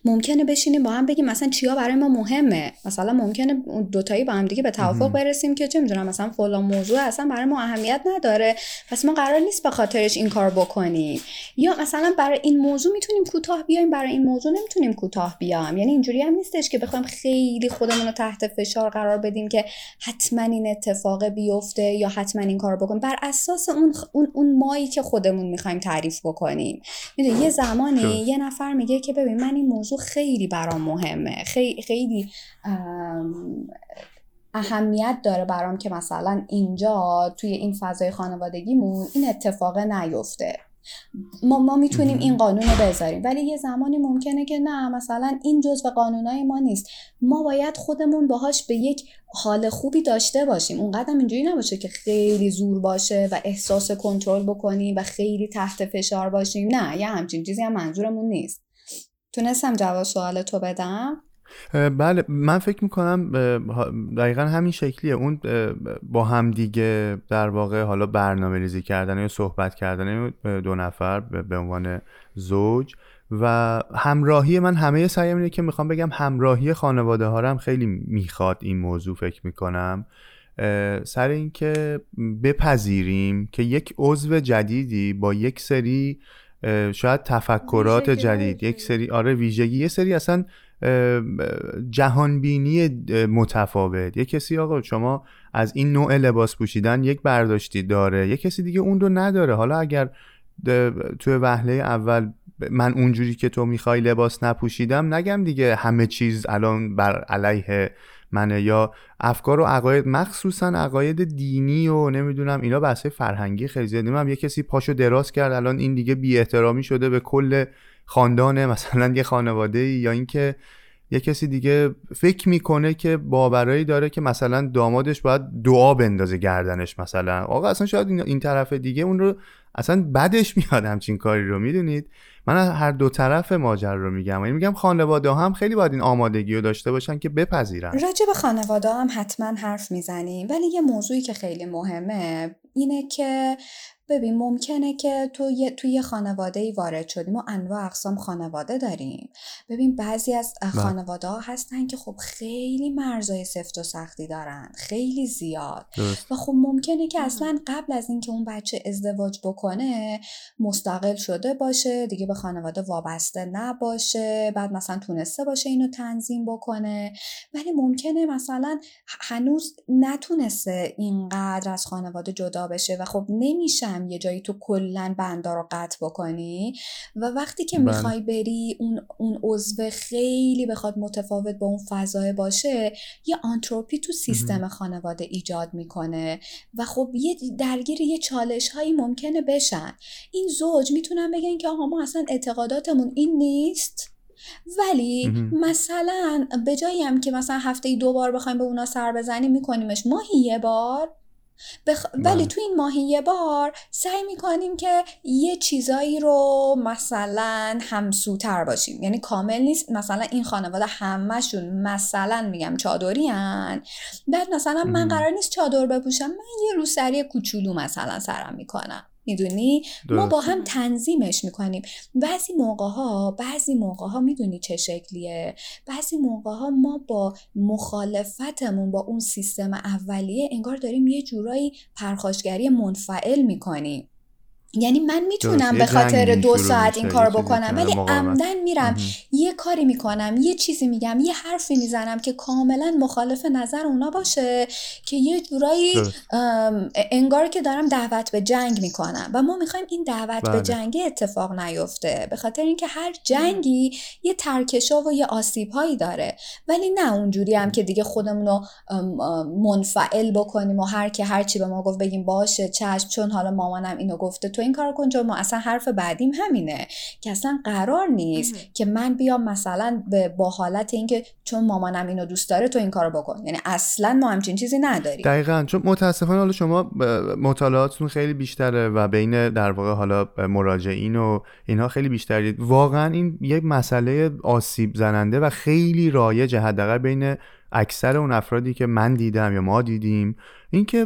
ممکنه بشینیم با هم بگیم مثلا چیا برای ما مهمه. مثلا ممکنه دوتایی با هم دیگه به توافق برسیم که چه می‌دونم مثلا فلان موضوع اصلا برای ما اهمیت نداره. پس ما قرار نیست به خاطرش این کار بکنیم. یا مثلا برای این موضوع می‌تونیم کوتاه بیایم برای این موضوع نمی‌تونیم کوتاه بیام. یعنی اینجوری هم نیستش که بخوایم خیلی خودمون رو تحت فشار قرار بدیم که حتما این اتفاق بیفته یا حتما این کار بکنیم. بر اساس اون اون, اون مایی که خودمون می‌خوایم تعریف بکنیم. یه زمانی یه نفر میگه که ببین من این موضوع خیلی برام مهمه. خیلی خیلی اهمیت داره برام که مثلا اینجا توی این فضای خانوادگیمون این اتفاق نیفته. ما, ما می‌تونیم این قانون رو بذاریم ولی یه زمانی ممکنه که نه مثلا این جزء قانونای ما نیست. ما باید خودمون باهاش به یک حال خوبی داشته باشیم. اونقدر اینجوری نباشه که خیلی زور باشه و احساس کنترل بکنیم و خیلی تحت فشار باشیم. نه یه همچین چیزی هم منظورمون نیست. تونستم جواب سوال تو بدم؟ بله من فکر می‌کنم دقیقا همین شکلیه. اون با هم دیگه در واقع حالا برنامه ریزی کردن یا صحبت کردن دو نفر به عنوان زوج و همراهی من همه سعیم اینه که می‌خوام بگم همراهی خانواده ها هم خیلی می‌خواد این موضوع فکر می‌کنم. سر اینکه بپذیریم که یک عضو جدیدی با یک سری شاید تفکرات جدید. یک سری آره ویژگی. یه سری اصلا جهانبینی متفاوت. یه کسی آقا شما از این نوع لباس پوشیدن یک برداشتی داره. یه کسی دیگه اون رو نداره. حالا اگر توی وهله اول من اونجوری که تو می‌خوای لباس نپوشیدم نگم دیگه همه چیز الان بر علیه منه یا افکار و عقاید مخصوصا عقاید دینی و نمی‌دونم اینا بحث فرهنگی خیلی زیاد هم یه کسی پاشو دراز کرد الان این دیگه بی احترامی شده به کل خاندان مثلا یه خانواده یا اینکه یه کسی دیگه فکر می‌کنه که باورایی داره که مثلا دامادش باید دعا بندازه گردنش مثلا. آقا اصلا شاید این طرف دیگه اون رو اصلا بدش میاد همچین کاری رو می‌دونید؟ من هر دو طرف ماجر رو میگم. یعنی میگم خانواده هم خیلی باید این آمادگی رو داشته باشن که بپذیرن. راجع به خانواده هم حتما حرف می‌زنیم. ولی یه موضوعی که خیلی مهمه اینه که ببین ممکنه که تو یه توی یه خانواده ای وارد شدیم ما انواع اقسام خانواده داریم. ببین بعضی از بله. خانواده ها هستن که خب خیلی مرزای سفت و سختی دارن. خیلی زیاد. و خب ممکنه که اصلا قبل از اینکه اون بچه ازدواج بکنه مستقل شده باشه. دیگه به خانواده وابسته نباشه. بعد مثلا تونسته باشه اینو تنظیم بکنه. ولی ممکنه مثلا هنوز نتونسته اینقدر از خانواده جدا بشه و خب نمیشه یه جایی تو کلا بندا رو قطع بکنی و وقتی که بله. می‌خوای بری اون اون عضو خیلی بخواد متفاوت با اون فضای باشه یه آنتروپی تو سیستم خانواده ایجاد می‌کنه و خب یه درگیر یه چالش هایی ممکنه بشن. این زوج می‌تونن بگن که آها ما اصلا اعتقاداتمون این نیست ولی مثلا به جایی هم که مثلا هفته دو بار بخوایم به اونا سر بزنیم میکنیمش. ماهی یه بار؟ بخ... ولی. تو این ماهی یه بار سعی می‌کنیم که یه چیزایی رو مثلا همسوتر باشیم. یعنی کامل نیست. مثلا این خانواده همهشون مثلا میگم چادری هن بعد مثلا من قرار نیست چادر بپوشم. من یه روسری کوچولو مثلا سرم می‌کنم. می‌دونی؟ ما با هم تنظیمش می‌کنیم. بعضی موقع ها بعضی موقع ها می‌دونی چه شکلیه؟ بعضی موقع ها ما با مخالفتمون با اون سیستم اولیه انگار داریم یه جورایی پرخاشگری منفعل می‌کنیم. یعنی من می‌تونم به خاطر دو ساعت این کار بکنم ولی عمدن میرم یه کاری می‌کنم یه چیزی میگم یه حرفی می‌زنم که کاملا مخالف نظر اونا باشه که یه جورایی انگار که دارم دعوت به جنگ می‌کنم و ما می‌خوایم این دعوت به بله. جنگ اتفاق نیفته به خاطر اینکه هر جنگی یه ترکشا و یه آسیب هایی داره ولی نه اونجوری هم که دیگه خودمون رو منفعل بکنیم و هر که هر چی به ما گفت بگیم باشه چشم چون حالا مامانم اینو گفته تو این کار کن چون ما اصلا حرف بعدیم همینه که اصلا قرار نیست که من بیام مثلا به با حالت اینکه چون مامانم اینو دوست داره تو این کارو بکن. یعنی اصلا ما همچین چیزی نداریم. دقیقا. چون متاسفانه حالا شما مطالعاتتون خیلی بیشتره و بین در واقع حالا مراجعین و اینها خیلی بیشترید. واقعا این یک مسئله آسیب زننده و خیلی رایجه حداقل بین اکثر اون افرادی که من دیدم یا ما دیدیم اینکه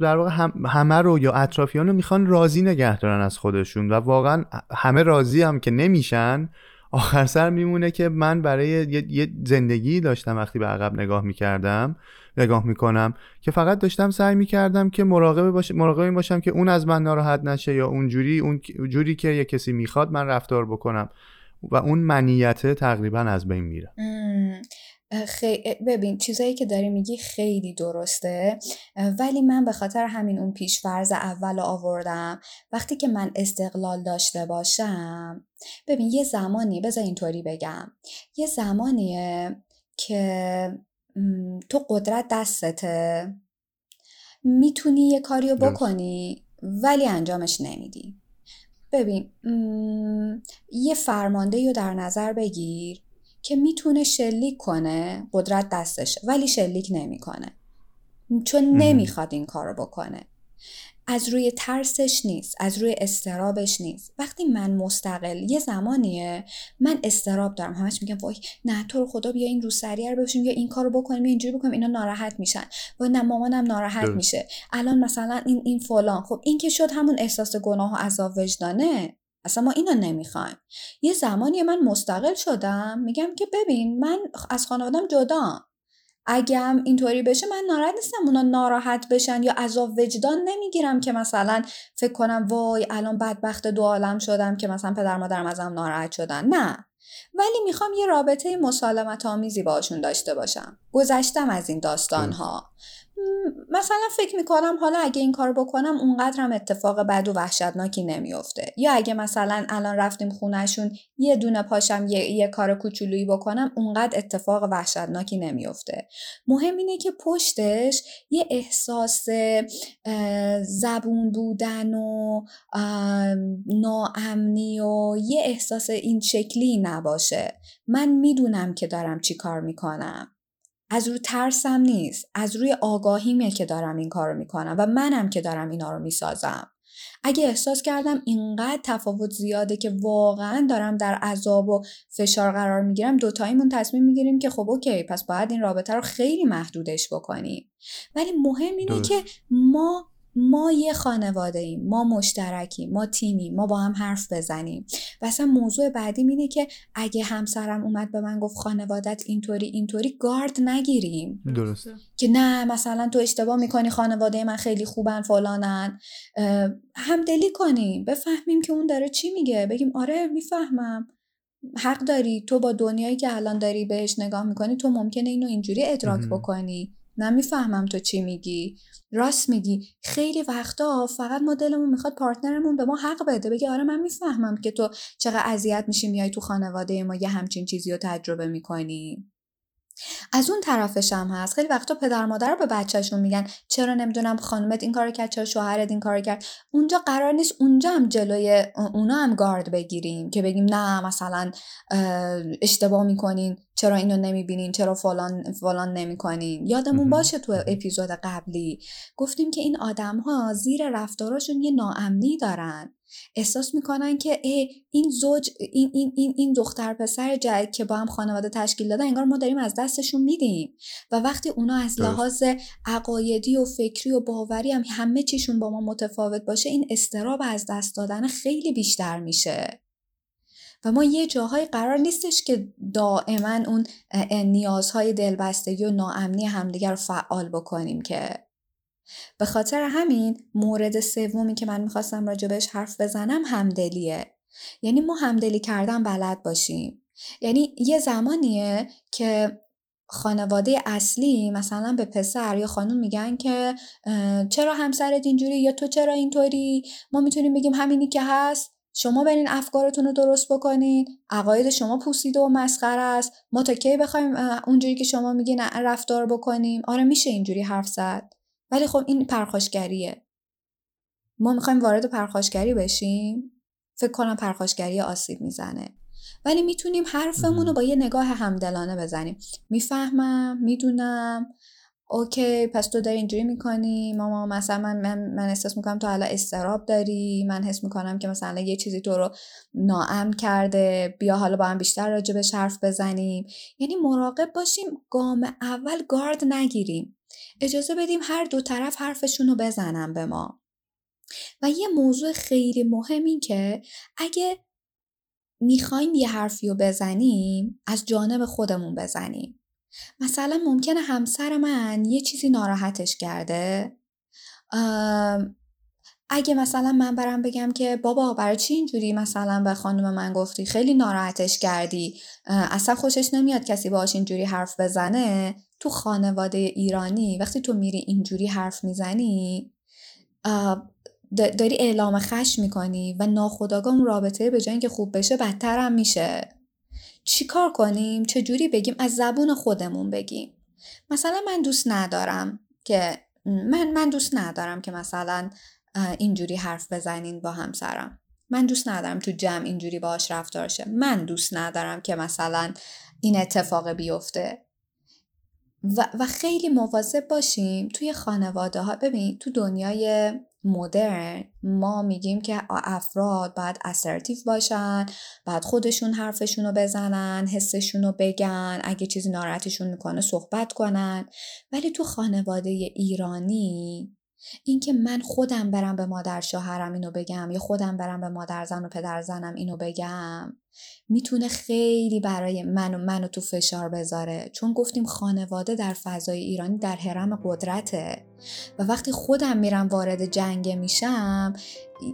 در واقع همه رو یا اطرافیان رو می‌خوان راضی نگه دارن از خودشون و واقعا همه راضی هم که نمیشن آخر سر میمونه که من برای یه, زندگی داشتم وقتی به عقب نگاه می‌کردم نگاه می‌کنم که فقط داشتم سعی می‌کردم که مراقب باش... مراقب باشم که اون از من ناراحت نشه یا اونجوری اون جوری که یه کسی می‌خواد من رفتار بکنم و اون منیته تقریبا از بین میره. خی... ببین چیزایی که داری میگی خیلی درسته ولی من به خاطر همین اون پیشفرز اول آوردم. وقتی که من استقلال داشته باشم ببین یه زمانی بذار اینطوری بگم. یه زمانیه که تو قدرت دستته. می‌تونی یه کاریو بکنی ولی انجامش نمیدی. ببین یه فرمانده رو در نظر بگیر. که می‌تونه شلیک کنه قدرت دستشه ولی شلیک نمی‌کنه. چون نمی‌خواد این کارو بکنه. از روی ترسش نیست از روی استرابش نیست. وقتی من مستقل یه زمانیه من استراب دارم. همش میگم وای نه تو رو خدا بیا این روسریه رو بشیم یا این کارو بکنیم یا اینجوری بکنیم اینا ناراحت میشن. و نه مامانم ناراحت میشه. الان مثلا این این فلان. خب این که شد همون احساس گناه و عذاب وجدانه. اصلا ما اینو نمی‌خوایم. یه زمانی من مستقل شدم میگم که ببین من از خانوادم جدا اگه هم اینطوری بشه من ناراحت نیستم اونا ناراحت بشن یا عذاب وجدان نمی‌گیرم که مثلا فکر کنم وای الان بدبخت دو عالم شدم که مثلا پدر مادرم ازم ناراحت شدن. نه. ولی می‌خوام یه رابطه مسالمت آمیزی باشون داشته باشم. گذشتم از این داستان ها مثلا فکر می‌کنم حالا اگه این کار بکنم اونقدرم اتفاق بد و وحشتناکی نمیافته. یا اگه مثلا الان رفتیم خونهشون یه دونه پاشم یه, یه کار کوچولویی بکنم اونقدر اتفاق وحشتناکی نمیافته. مهم اینه که پشتش یه احساس زبون بودن و ناامنی و یه احساس این شکلی نباشه. من می‌دونم که دارم چی کار می‌کنم. از روی ترسم نیست. از روی آگاهیمه که دارم این کارو می‌کنم و منم که دارم اینا رو می‌سازم. اگه احساس کردم اینقدر تفاوت زیاده که واقعا دارم در عذاب و فشار قرار می‌گیرم دوتاییمون تصمیم می‌گیریم که خب اوکی پس باید این رابطه رو خیلی محدودش بکنیم. ولی مهم اینه که ما ما یه خانواده ایم ما مشترکیم ما تیمی ما با هم حرف بزنیم. و اصلا موضوع بعدی اینه که اگه همسرم اومد به من گفت خانوادت اینطوری اینطوری گارد نگیریم. درسته. که نه مثلا تو اشتباه می‌کنی خانواده من خیلی خوبن فلانن. همدلی کنیم بفهمیم که اون داره چی میگه. بگیم آره می‌فهمم. حق داری. تو با دنیایی که الان داری بهش نگاه می‌کنی تو ممکنه اینو اینجوری ادراک بکنی. نمی‌فهمم تو چی میگی. راست میگی. خیلی وقتا فقط ما دلمون می‌خواد پارتنرمون به ما حق بده. بگه آره من می‌فهمم که تو چقدر اذیت میشی میای تو خانواده ما یه همچین چیزی رو تجربه می‌کنی. از اون طرفش هم هست. خیلی وقتا پدر مادر به بچهشون میگن. چرا نمی‌دونم خانومت این کار کرد چرا شوهرت این کار کرد؟ اونجا قرار نیست اونجا هم جلوی اونا هم گارد بگیریم که بگیم نه مثلا اشتباه می‌کنین. چرا اینو نمی‌بینین؟ چرا فلان فلان نمی‌کنین؟ یادمون باشه تو اپیزود قبلی گفتیم که این آدم ها زیر رفتاراشون یه ناامنی دارن. احساس می‌کنن که ای این زوج این, این, این, این دختر پسر جدید که با هم خانواده تشکیل دادن انگار ما داریم از دستشون میدیم. و وقتی اونا از لحاظ عقایدی و فکری و باوری هم همه چیشون با ما متفاوت باشه این استراب از دست دادن خیلی بیشتر میشه. و ما یه جاهای قرار نیستش که دائما اون نیازهای دلبستگی و ناامنی همدیگر رو فعال بکنیم که. به خاطر همین مورد سومی که من می‌خواستم راجبش حرف بزنم همدلیه. یعنی ما همدلی کردن بلد باشیم. یعنی یه زمانیه که خانواده اصلی مثلا به پسر یا خانم میگن که چرا همسرت اینجوری یا تو چرا اینطوری؟ ما می‌تونیم بگیم همینی که هست. شما برین افکارتون رو درست بکنین. عقاید شما پوسیده و مسخره است. ما تا کی بخوایم اونجوری که شما میگین رفتار بکنیم؟ آره میشه اینجوری حرف زد. ولی خب این پرخاشگریه. ما می‌خوایم وارد پرخاشگری بشیم. فکر کنم پرخاشگری آسیب می‌زنه. ولی می‌تونیم حرفمون رو با یه نگاه همدلانه بزنیم. می‌فهمم می‌دونم. اوکی پس تو داری اینجوری می‌کنی. ماما مثلا من, من, من احساس می‌کنم تو حالا استراب داری. من حس می‌کنم که مثلا یه چیزی تو رو ناامن کرده. بیا حالا با هم بیشتر راجبش حرف بزنیم. یعنی مراقب باشیم. گام اول گارد نگیریم. اجازه بدیم هر دو طرف حرفشون رو بزنن به ما. و یه موضوع خیلی مهم این که اگه می‌خوایم یه حرفی رو بزنیم از جانب خودمون بزنیم. مثلا ممکنه همسر من یه چیزی ناراحتش کرده. اگه مثلا من برم بگم که بابا برای چی اینجوری مثلا به خانم من گفتی؟ خیلی ناراحتش کردی. اصلا خوشش نمیاد کسی باهاش اینجوری حرف بزنه. تو خانواده ایرانی وقتی تو میری اینجوری حرف می‌زنی داری اعلام خشم می‌کنی و ناخداگاه اون رابطه به جای که خوب بشه بدتر هم میشه. چی کار کنیم؟ چجوری بگیم؟ از زبون خودمون بگیم. مثلا من دوست ندارم که من من دوست ندارم که مثلا اینجوری حرف بزنین با همسرم. من دوست ندارم تو جمع اینجوری باش رفتار شه. من دوست ندارم که مثلا این اتفاق بیفته. و, و خیلی مواظب باشیم توی خانواده ها ببین تو دنیای مدرن ما میگیم که افراد باید اسرتیو باشن باید خودشون حرفشون رو بزنن حسشون رو بگن اگه چیزی ناراحتشون می‌کنه صحبت کنن. ولی تو خانواده ایرانی اینکه من خودم برم به مادر شوهرم اینو بگم یا خودم برم به مادر زن و پدر زنم اینو بگم می‌تونه خیلی برای من و منو تو فشار بذاره. چون گفتیم خانواده در فضای ایرانی در حرم قدرته و وقتی خودم میرم وارد جنگ میشم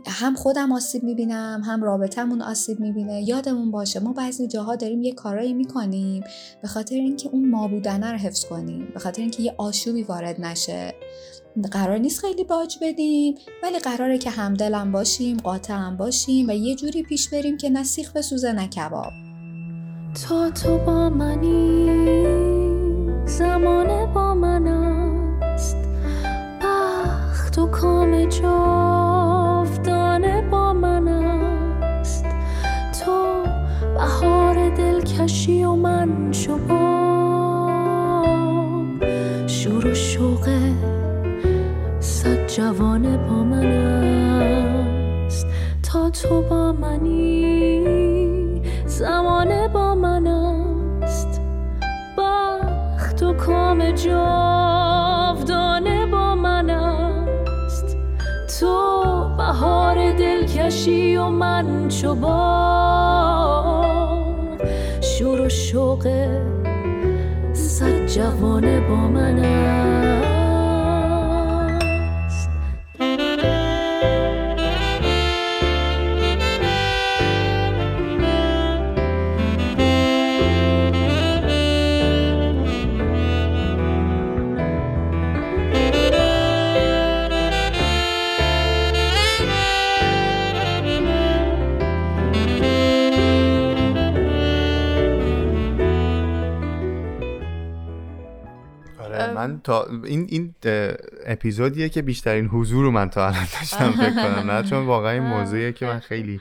هم خودم آسیب می‌بینم هم رابطمون آسیب می‌بینه. یادمون باشه ما بعضی جاها داریم یه کارایی می‌کنیم به خاطر اینکه اون ما بودنه رو حفظ کنیم به خاطر اینکه یه آشوبی وارد نشه. قرار نیست خیلی باج بدیم ولی قراره که همدلم باشیم قاطعم باشیم و یه جوری پیش بریم که نه سیخ بسوزه نه کباب. تا تو با منی زمان با من است. بخت و کام جاودانه با من است. تو بهار دلکشی و من شباب جوانه با من است. تا تو با منی زمانه با من است. بخت و کام جاودانه با من است. تو بهار دلکشی و من چوبان شور و شوق صد جوانه با من است. تا این این اپیزودیه که بیشترین حضور رو من تا الان داشتم فکر کنم نه؟ چون واقعا این موضوعیه که من خیلی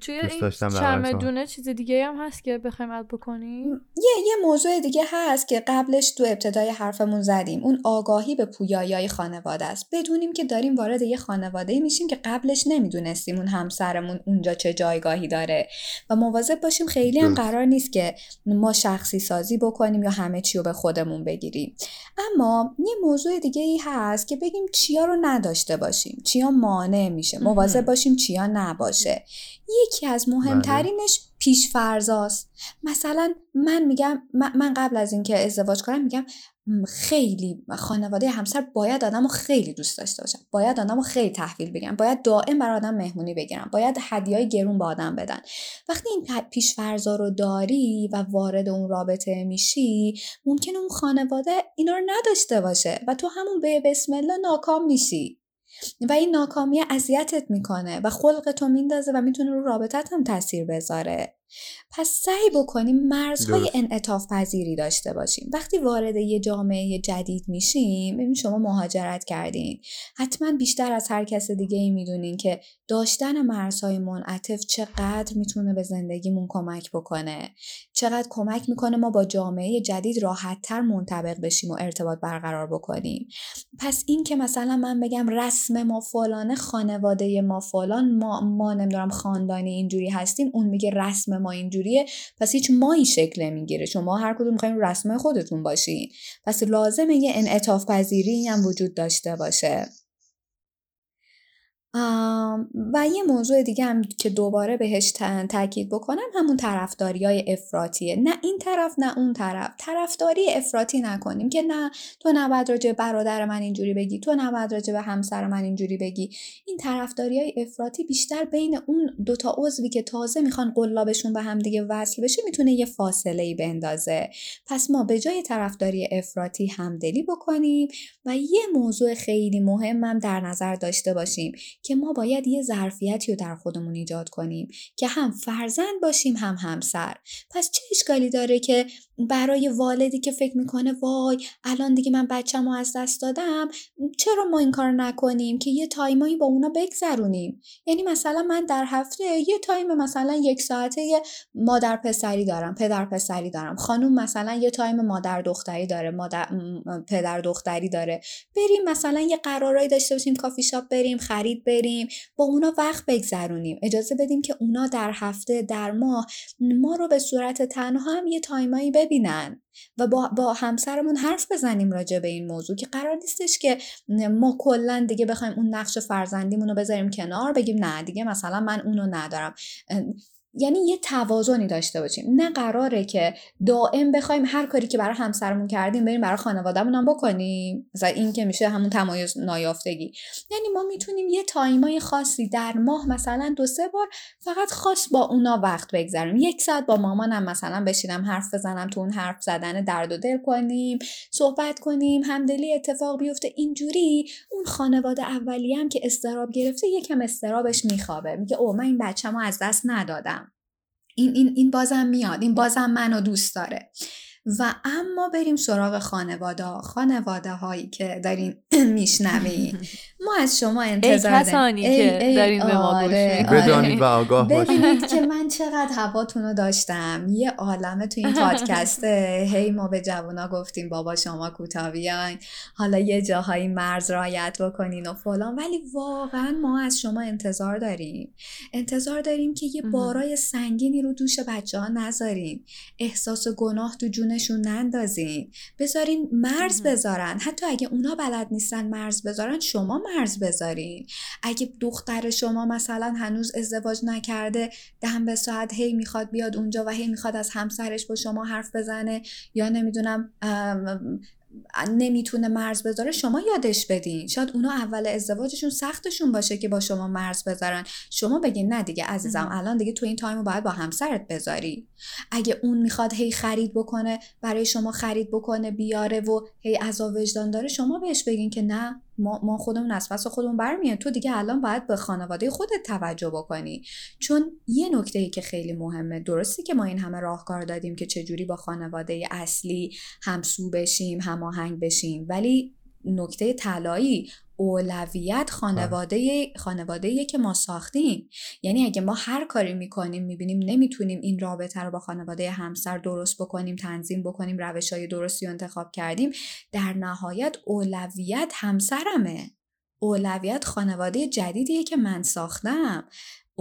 توی این چمدونه چیز دیگه هم هست که بخوایم اد بکنیم؟ یه یه موضوع دیگه هست که قبلش تو ابتدای حرفمون زدیم. اون آگاهی به پویایی خانواده است. بدونیم که داریم وارد یه خانواده میشیم که قبلش نمی‌دونستیم اون همسرمون اونجا چه جایگاهی داره. و مواظب باشیم خیلی هم قرار نیست که ما شخصی سازی بکنیم یا همه چی رو به خودمون بگیریم. اما یه موضوع دیگه ای هست که بگیم چیا رو نداشته باشیم. چیا مانع میشه. مواظب باشیم چیا نباشه. یکی از مهمترینش بله. پیش فرزاست مثلا من میگم من قبل از اینکه ازدواج کنم میگم خیلی خانواده همسر باید آدم رو خیلی دوست داشته باشن. باید آدم رو خیلی تحویل بگیرن. باید دائم برای آدم مهمونی بگیرن. باید های گرون به آدم بدن. وقتی این پیش فرزا رو داری و وارد اون رابطه میشی ممکنه اون خانواده اینا رو نداشته باشه و تو همون به بسم الله ناکام میشی. و این ناکامی اذیتت می‌کنه و خلق تو میندازه و می‌تونه رو رابطت هم تاثیر بذاره. پس سعی بکنیم مرزهای انعطاف پذیری داشته باشیم. وقتی وارد یه جامعه جدید میشیم ببین شما مهاجرت کردین. حتما بیشتر از هر کس دیگه ای می‌دونین که داشتن مرزهای منعطف چقدر می‌تونه به زندگیمون کمک بکنه. چقدر کمک می‌کنه ما با جامعه جدید راحتتر منطبق بشیم و ارتباط برقرار بکنیم. پس این که مثلا من بگم رسم ما فلانه خانواده ما فلان ما, ما نمی‌دونم خاندانی اینجوری هستیم اون میگه رسم ما اینجوریه پس هیچ مایی شکل نمی‌گیره. شما هر کدوم می‌خواین رسم خودتون باشین. پس لازمه یه انعطاف پذیری هم وجود داشته باشه. و یه موضوع دیگه هم که دوباره بهش تاکید بکنم همون طرفداری های افراتیه نه این طرف نه اون طرف. طرفداری افراطی نکنیم که نه تو نباید راجع برادر من اینجوری بگی تو نباید راجع به همسر من اینجوری بگی. این طرفداری های افراطی بیشتر بین اون دوتا عضوی که تازه می‌خوان قلابشون به هم دیگه وصل بشه می‌تونه یه فاصله ای بندازه. پس ما به جای طرفداری افراطی همدلی بکنیم و یه موضوع خیلی مهمم در نظر داشته باشیم. که ما باید یه ظرفیتی رو در خودمون ایجاد کنیم که هم فرزند باشیم هم همسر. پس چه اشکالی داره که برای والدی که فکر می‌کنه وای الان دیگه من بچم رو از دست دادم چرا ما این کار نکنیم که یه time ایی با اونا بگذرونیم؟ یعنی مثلا من در هفته یه time مثلا یک ساعته مادر پسری دارم پدر پسری دارم. خانوم مثلا یه time مادر دختری داره مادر پدر دختری داره. بریم مثلا یه قرارایی داشته باشیم کافی شاپ بریم خرید بریم با اونا وقت بگذرونیم. اجازه بدیم که اونا در هفته در ماه ما رو به صورت تنها هم یه time ایی ببینن و با, با همسرمون حرف بزنیم راجع به این موضوع که قرار نیستش که ما کلا دیگه بخوایم اون نقش فرزندیمون رو بذاریم کنار بگیم نه دیگه مثلا من اونو ندارم. یعنی یه توازنی داشته باشیم. نه قراره که دائم بخوایم هر کاری که برای همسرمون کردیم بریم برای خانوادهمون هم بکنیم. مثلا این که میشه همون تمایز نایافتگی. یعنی ما می‌تونیم یه تایمای خاصی در ماه مثلا دو سه بار فقط خاص با اونا وقت بگذاریم. یک ساعت با مامانم مثلا بشینم حرف بزنم تو اون حرف زدن درد و دل کنیم صحبت کنیم همدلی اتفاق بیفته. اینجوری اون خانواده اولی هم که استراب گرفته یکم استرابش میخوابه. میگه او من این بچه‌مو از دست ندادم. این, این, این بازم میاد این بازم منو دوست داره. و اما بریم سراغ خانواده خانواده هایی که دارین میشنوین ما از شما انتظار ای کسانی که دارین به ما آره، بدانید و آگاه ببینید که من چقدر هواتون رو داشتم. یه عالمه تو این پادکسته. هی ما به جوانا گفتیم بابا شما کوتاه حالا یه جاهایی مرز رایت بکنین و فلان. ولی واقعا ما از شما انتظار داریم. انتظار داریم که یه بارای سنگینی رو دوش بچه ها نذاریم. احساس گناه تو جون جونشون نندازین. بذارین مرز بذارن. حتی اگه اونا بلد نیستن مرز بذارن شما مرز بذارین. اگه دختر شما مثلا هنوز ازدواج نکرده دم به ساعت هی می‌خواد بیاد اونجا و هی می‌خواد از همسرش با شما حرف بزنه یا نمی‌دونم نمی‌تونه مرز بذاره شما یادش بدین. شاید اونا اول ازدواجشون سختشون باشه که با شما مرز بذارن. شما بگین نه دیگه عزیزم الان دیگه تو این تایم رو باید با همسرت بذاری. اگه اون می‌خواد هی خرید بکنه برای شما خرید بکنه بیاره و هی عذاب وجدان داره شما بهش بگین که نه. ما, ما خودمون از پس خودمون برمیاد تو دیگه الان باید به خانواده خودت توجه بکنی. چون یه نکته ای که خیلی مهمه درستی که ما این همه راهکار دادیم که چجوری با خانواده اصلی همسو بشیم هماهنگ بشیم ولی نکته طلایی اولویت خانواده خانواده که ما ساختیم. یعنی اگه ما هر کاری می‌کنیم می‌بینیم نمی‌تونیم این رابطه رو با خانواده همسر درست بکنیم تنظیم بکنیم روش های درستی رو انتخاب کردیم در نهایت اولویت همسرمه. اولویت خانواده جدیدیه که من ساختم.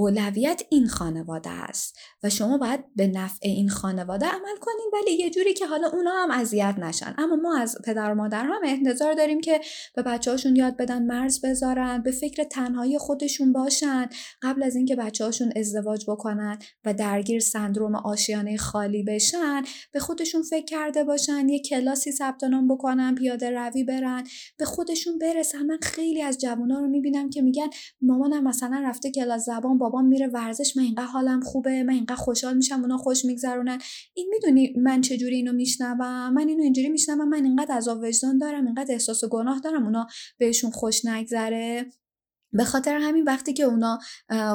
اولویت این خانواده است و شما باید به نفع این خانواده عمل کنین ولی یه جوری که حالا اونا هم اذیت نشن. اما ما از پدر و مادر هم انتظار داریم که به بچه هاشون یاد بدن مرز بذارن به فکر تنهایی خودشون باشن. قبل از اینکه بچه هاشون ازدواج بکنن و درگیر سندروم آشیانه خالی بشن به خودشون فکر کرده باشن یه کلاسی ثبت نام بکنن پیاده روی برن به خودشون برسن. من خیلی از جوونا رو می‌بینم که میگن مامانم مثلا رفته کلاس زبان بابام میره ورزش من اینقدر حالم خوبه من اینقدر خوشحال میشم اونا خوش میگذرونن. این می‌دونی من چجوری اینو میشنوم؟ من اینو اینجوری میشنوم من اینقدر عذاب وجدان دارم اینقدر احساس گناه دارم اونا بهشون خوش نگذره. به خاطر همین وقتی که اونا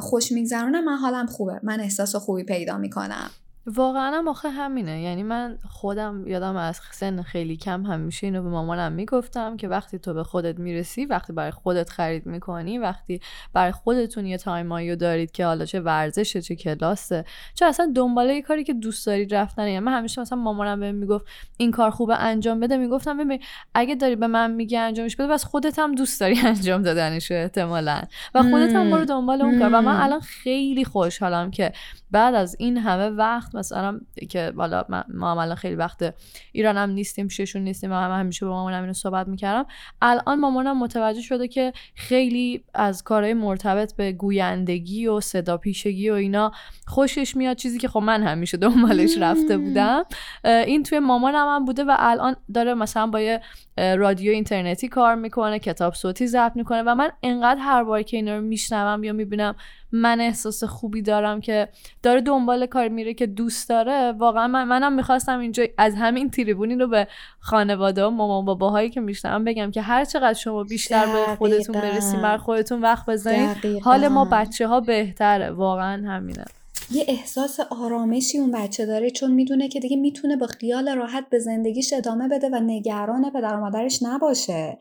خوش میگذرونن من حالم خوبه من احساس خوبی پیدا می‌کنم. واقعا هم آخه همینه. یعنی من خودم یادم از سن خیلی کم همیشه اینو به مامانم می‌گفتم که وقتی تو به خودت می‌رسی وقتی برای خودت خرید می‌کنی وقتی برای خودتون یه تایمایی دارید که حالا چه ورزشه چه کلاسه چه اصلا دنباله یه کاری که دوست دارید رفتن. یعنی من همیشه مثلا مامانم بهم می‌گفت این کار خوبه انجام بده. می‌گفتم ببین اگه داری به من میگی انجامش بده بس خودت هم دوست داری انجام دادنش احتمالا. و خودت هم برو دنبال اون کار. و من الان خیلی خوشحالم که بعد از این همه وقت مثلا که بالا ما هم الان خیلی وقت ایران هم نیستیم پیششون نیستیم و هم همیشه با مامانم اینو صحبت می‌کردم. الان مامانم متوجه شده که خیلی از کارهای مرتبط به گویندگی و صدا پیشگی و اینا خوشش میاد. چیزی که خب من همیشه دنبالش رفته بودم. این توی مامانم هم بوده و الان داره مثلا با یه رادیو اینترنتی کار می‌کنه کتاب صوتی ضبط می‌کنه و من انقدر هر بار که اینا رو میشنوم یا می‌بینم من احساس خوبی دارم که داره دنبال کار میره که دوست داره. واقعا من منم می‌خواستم اینجا از همین تریبونی رو به خانواده و مامان باباهایی که میشنم بگم که هر چقدر شما بیشتر به خودتون برسیم بر خودتون وقت بذارین حال ما بچه ها بهتره. واقعا همینه. یه احساس آرامشی اون بچه داره چون می‌دونه که دیگه می‌تونه با خیال راحت به زندگیش ادامه بده و نگران پدر و مادرش نباشه.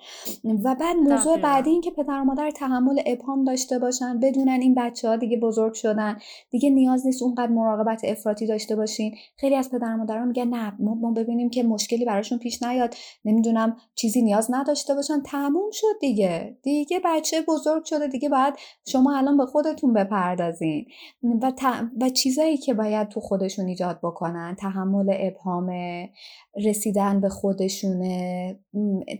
و بعد موضوع دقیقاً. بعدی این که پدر و مادر تحمل ابهام داشته باشن بدونن این بچه ها دیگه بزرگ شدن دیگه نیاز نیست اونقدر مراقبت افراطی داشته باشین. خیلی از پدر و مادرها میگن نه ما, ببینیم که مشکلی براشون پیش نیاد. نمی‌دونم چیزی نیاز نداشته باشن. تموم شد دیگه. دیگه بچه بزرگ شده دیگه باید شما الان به خودتون بپردازین. و, و چیزایی که باید تو خودشون ایجاد بکنن. تحمل ابهام رسیدن به خودشونه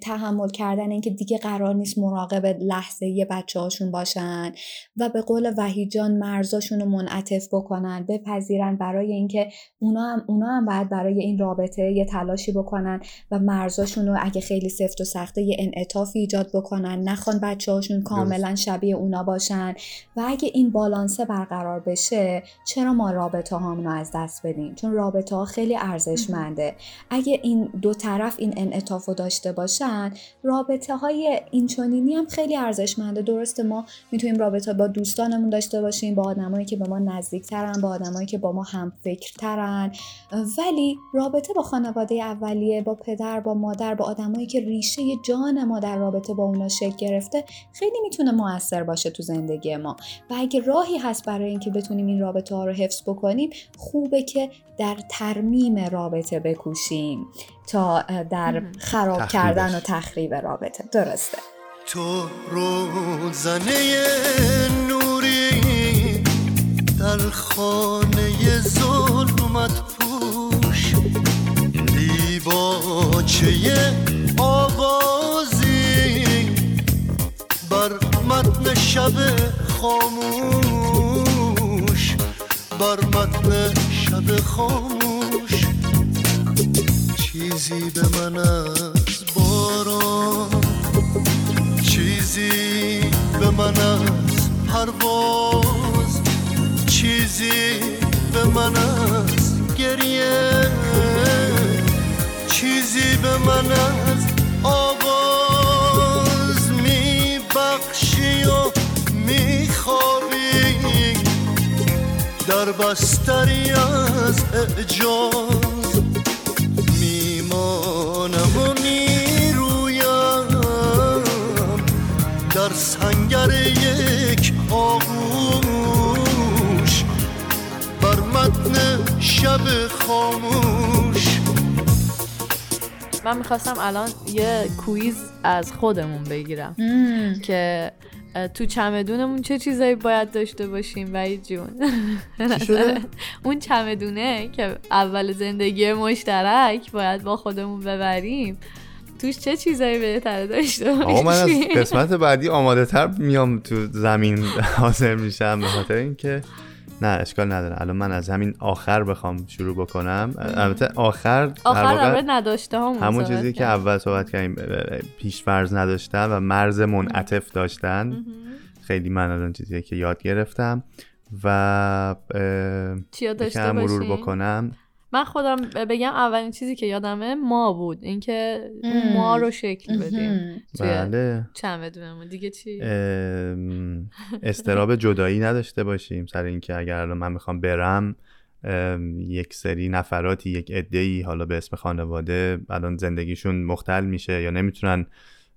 تحمل کردن اینکه دیگه قرار نیست مراقب لحظه یه بچه هاشون باشن و به قول وحید جان مرزاشون رو منعطف بکنن بپذیرن برای اینکه اونا هم, اونا هم باید برای این رابطه یه تلاشی بکنن و مرزاشون رو اگه خیلی سفت و سخته یه انعطافی ایجاد بکنن. نخوان بچه هاشون کاملا شبیه اونا باشن. و اگه این بالانسه برقرار بشه چرا ما رابطه هامون رو از دست بدیم؟ چون رابطه ها خیلی ارزشمنده. اگه این دو طرف این انعطاف داشته باشن رابطه های اینچنینی هم خیلی ارزشمنده. درسته ما می‌تونیم رابطه با دوستانمون داشته باشیم با آدمایی که به ما نزدیکترن با آدمایی که با ما هم فکرترن ولی رابطه با خانواده اولیه با پدر با مادر با آدمایی که ریشه جان ما در رابطه با اونا شکل گرفته خیلی می‌تونه موثر باشه تو زندگی ما. و اگه راهی هست برای اینکه بتونیم این رابطه ها رو حفظ بکنیم خوبه که در ترمیم رابطه بکوشیم تا در. خراب تخریبش. کردن و تخریب رابطه درسته تو روزنه نوری در خانه ظلمت پوش دیباچه آوازی بر متن شب خاموش بر متن شب خاموش چیزی به من از باران چیزی به من از پرواز چیزی به من از گریه چیزی به من از آواز در بستری از اعجاز. میمانم و می‌رویم. در سنگر یک آغوش. بر متن شب خاموش. من می‌خواستم الان یه کویز از خودمون بگیرم که تو چمدونمون چه چیزایی باید داشته باشیم وحید جون شده؟ اون چمدونه که اول زندگی مشترک باید با خودمون ببریم توش چه چیزایی بهتره داشته باشیم آقا من از قسمت بعدی آماده تر میام تو زمین حاضر میشم به خاطر اینکه نه اشکال نداره. الان من از همین آخر بخوام شروع بکنم. البته آخر آخر نداشته همون همون چیزی که. اول صحبت کردیم پیش فرض نداشتن و مرز منعطف داشتن. خیلی من الان چیزیه که یاد گرفتم. و چیا داشته مرور باشیم؟ بکنم. من خودم بگم اولین چیزی که یادمه ما بود. اینکه. ما رو شکل بدیم. بله. چمدونمون دیگه چی؟ استراب جدایی نداشته باشیم. سر اینکه اگر الان من می‌خوام برم یک سری نفراتی یک عده‌ای حالا به اسم خانواده الان زندگیشون مختل میشه یا نمی‌تونن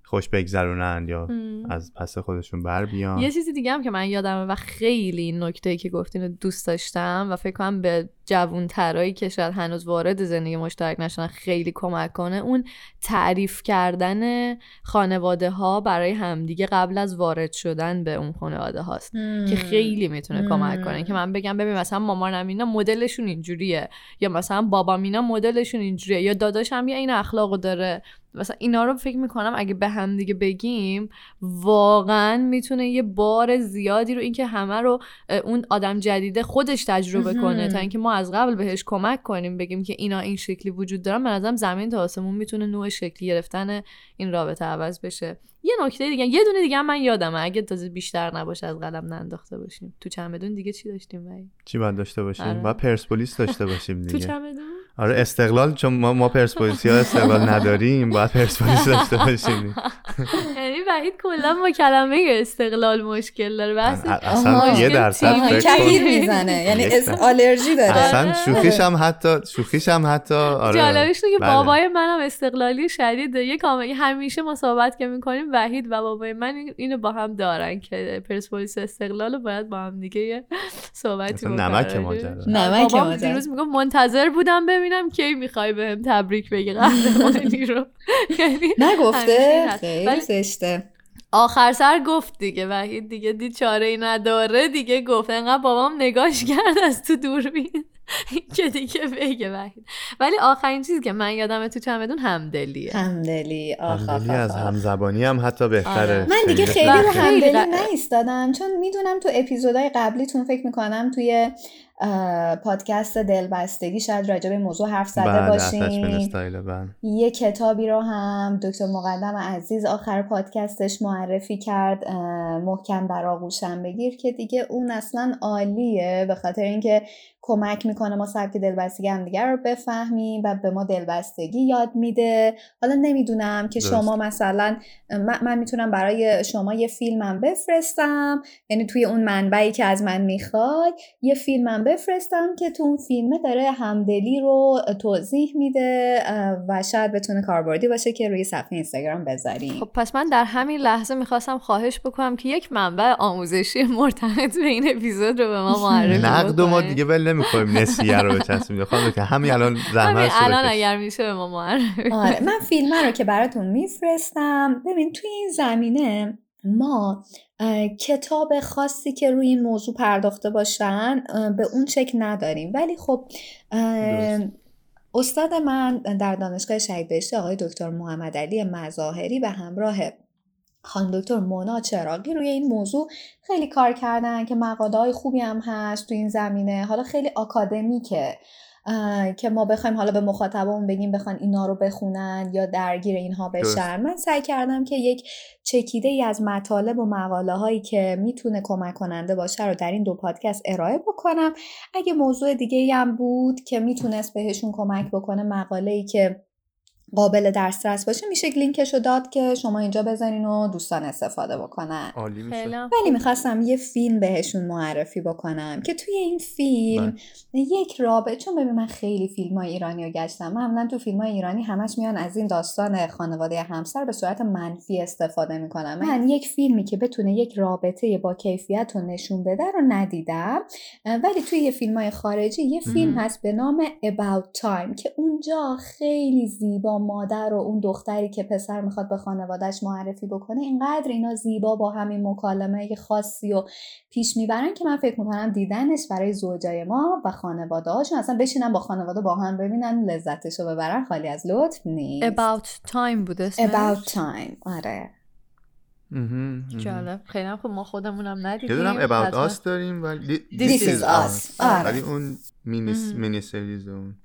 خوش بگذرونن یا ام. از پس خودشون بر بیان. یه چیزی دیگه هم که من یادمه و خیلی این نکته که گفتین رو دوست داشتم و فکر کنم به جوون ترایی که شاید هنوز وارد زندگی مشترک نشدن خیلی کمک کنه اون تعریف کردن خانواده ها برای همدیگه قبل از وارد شدن به اون خانواده هاست که خیلی می‌تونه کمک کنه. که من بگم ببین مثلا مامانم اینا مدلشون اینجوریه یا مثلا بابام اینا مدلشون اینجوریه یا داداشم یا این اخلاقو داره. مثلا اینا رو فکر می‌کنم اگه به هم دیگه بگیم واقعا می‌تونه یه بار زیادی رو اینکه همه رو اون آدم جدیده خودش تجربه. کنه تا اینکه ما از قبل بهش کمک کنیم بگیم که اینا این شکلی وجود دارن به نظرم زمین تا آسمون می‌تونه نوع شکلی گرفتن این رابطه عوض بشه یه نکته دیگه یه دونه دیگه هم من یادمه. اگه تازه بیشتر نباشه از قلم ننداخته باشیم. تو چمدون دیگه چی داشتیم ولی چی باید داشته باشیم؟ آره. باید پرسپولیس داشته باشیم تو دیگه. چمدون؟ آره استقلال چون ما, ما پرسپولیسی ها استقلال نداریم باید پرسپولیس داشته باشیم. یعنی وحید کلا با کلمه استقلال مشکل داره. بحث اصلا یه درصد فکر کهیر می‌زنه. یعنی اس- آلرژی داره. اصلا شوخیش هم حتی شوخیش هم حتی آره. جالبش که بله. بابای منم استقلالی شدید. یه کامل همیشه ما صحبت که می‌کنیم وحید و بابای من این- اینو با هم دارن که پرسپولیس استقلال رو باید با هم دیگه یه صحبتی نمک. ماجرا. نمک بابام ماجرا. دیروز میگم منتظر بودم ببینم کی می‌خوای بهم تبریک بگی قهرمانی رو یعنی نگفته. خیلی زشته آخر سر گفت دیگه وحید دیگه دید چاره ای نداره دیگه گفت انقدر بابام نگاش کرد از تو دوربین که دیگه بگه وحید. ولی آخرین چیزی که من یادمه تو چمدون همدلیه. همدلی. آخ آخ همدلی از آخ. آخ. همزبانی هم حتی بهتره. آره. من دیگه خیلی رو همدلی نایستادم چون می‌دونم تو اپیزودهای قبلیتون فکر می‌کنم توی پادکست دلبستگی شاید راجع به موضوع حرف زده بعد باشیم بله. یه کتابی رو هم دکتر مقدم عزیز آخر پادکستش معرفی کرد. محکم در آغوشم بگیر که دیگه اون اصلا عالیه به خاطر اینکه کمک می‌کنه ما سبک دلبستگی هم دیگر رو بفهمیم و به ما دلبستگی یاد میده. حالا نمی‌دونم که. شما مثلا من, من می‌تونم برای شما یه فیلمم بفرستم یعنی توی اون منبعی که از من می‌خوای یه فیلمم بفرستم که تو اون فیلمه داره همدلی رو توضیح میده و شاید بتونه کاربردی باشه که روی صفحه اینستاگرام بذاریم. خب پس من در همین لحظه می‌خواستم خواهش بکنم که یک منبع آموزشی مرتبط به این اپیزود رو به ما معرفی نقد و ما. دیگه ول نمی‌کنیم نسیه رو بچسبیم خواهم که همین الان زحمت الان اگر میشه به ما معرفی آره من فیلم رو که براتون میفرستم. ببین توی این زمینه ما کتاب خاصی که روی این موضوع پرداخته باشن به اون شکل نداریم. ولی خب. استاد من در دانشگاه شهید بهشتی آقای دکتر محمد علی مظاهری به همراه خانم دکتر مونا چراغی روی این موضوع خیلی کار کردن که مقاله های خوبی هم هست تو این زمینه. حالا خیلی آکادمیکه. که ما بخوایم حالا به مخاطبمون بگیم بخوان اینا رو بخونن یا درگیر اینها. بشن من سعی کردم که یک چکیده ای از مطالب و مقاله هایی که می‌تونه کمک کننده باشه رو در این دو پادکست ارائه بکنم اگه موضوع دیگه ای هم بود که می‌تونست بهشون کمک بکنه مقاله ای که قابل دسترس باشه میشه لینکش رو داد که شما اینجا بزنین و دوستان استفاده بکنن عالی میشه ولی می‌خواستم یه فیلم بهشون معرفی بکنم که توی این فیلم بله. یک رابطه چون ببین من خیلی فیلم های ایرانی رو گشتم معمولا تو فیلم های ایرانی همش میان از این داستان خانواده همسر به صورت منفی استفاده می‌کنم من یک فیلمی که بتونه یک رابطه با کیفیت رو نشون بده رو ندیدم ولی توی یه فیلم های خارجی یه فیلم مهم. هست به نام About Time که اونجا خیلی زیبا مادر و اون دختری که پسر می‌خواد به خانوادهش معرفی بکنه اینقدر اینا زیبا با همین مکالمه خاصی و پیش می‌برن که من فکر می‌کنم دیدنش برای زوجای ما و خانواده هاشون اصلا بشینن با خانواده با هم ببینن لذتش رو ببرن خالی از لطف نیست About time بود اسمش About time آره. جالب خیلی هم خوب ما خودمونم ندیدیم یه دونم About. Us داریم ولی This is Us. آره. ولی اون. مینی سریز اون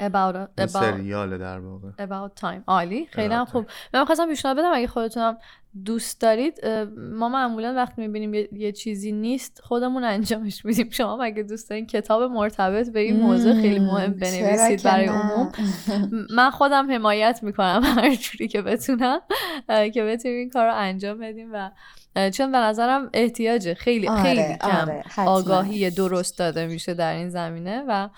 About, about, سریاله در واقع. About time. عالی. خیلی هم About خوب من خواستم پیشنهاد بدم اگه خودتونم دوست دارید ما معمولا وقتی می‌بینیم یه, یه چیزی نیست خودمون انجامش میدیم. شما اگه دوست دارین کتاب مرتبط به این موضوع خیلی مهم بنویسید برای؟ عموم. من خودم حمایت می‌کنم هر جوری که بتونم که بتونیم این کار رو انجام بدیم و چون به نظرم احتیاجه خیلی آره، خیلی کم آره،. آگاهی درست داده میشه در این زمینه و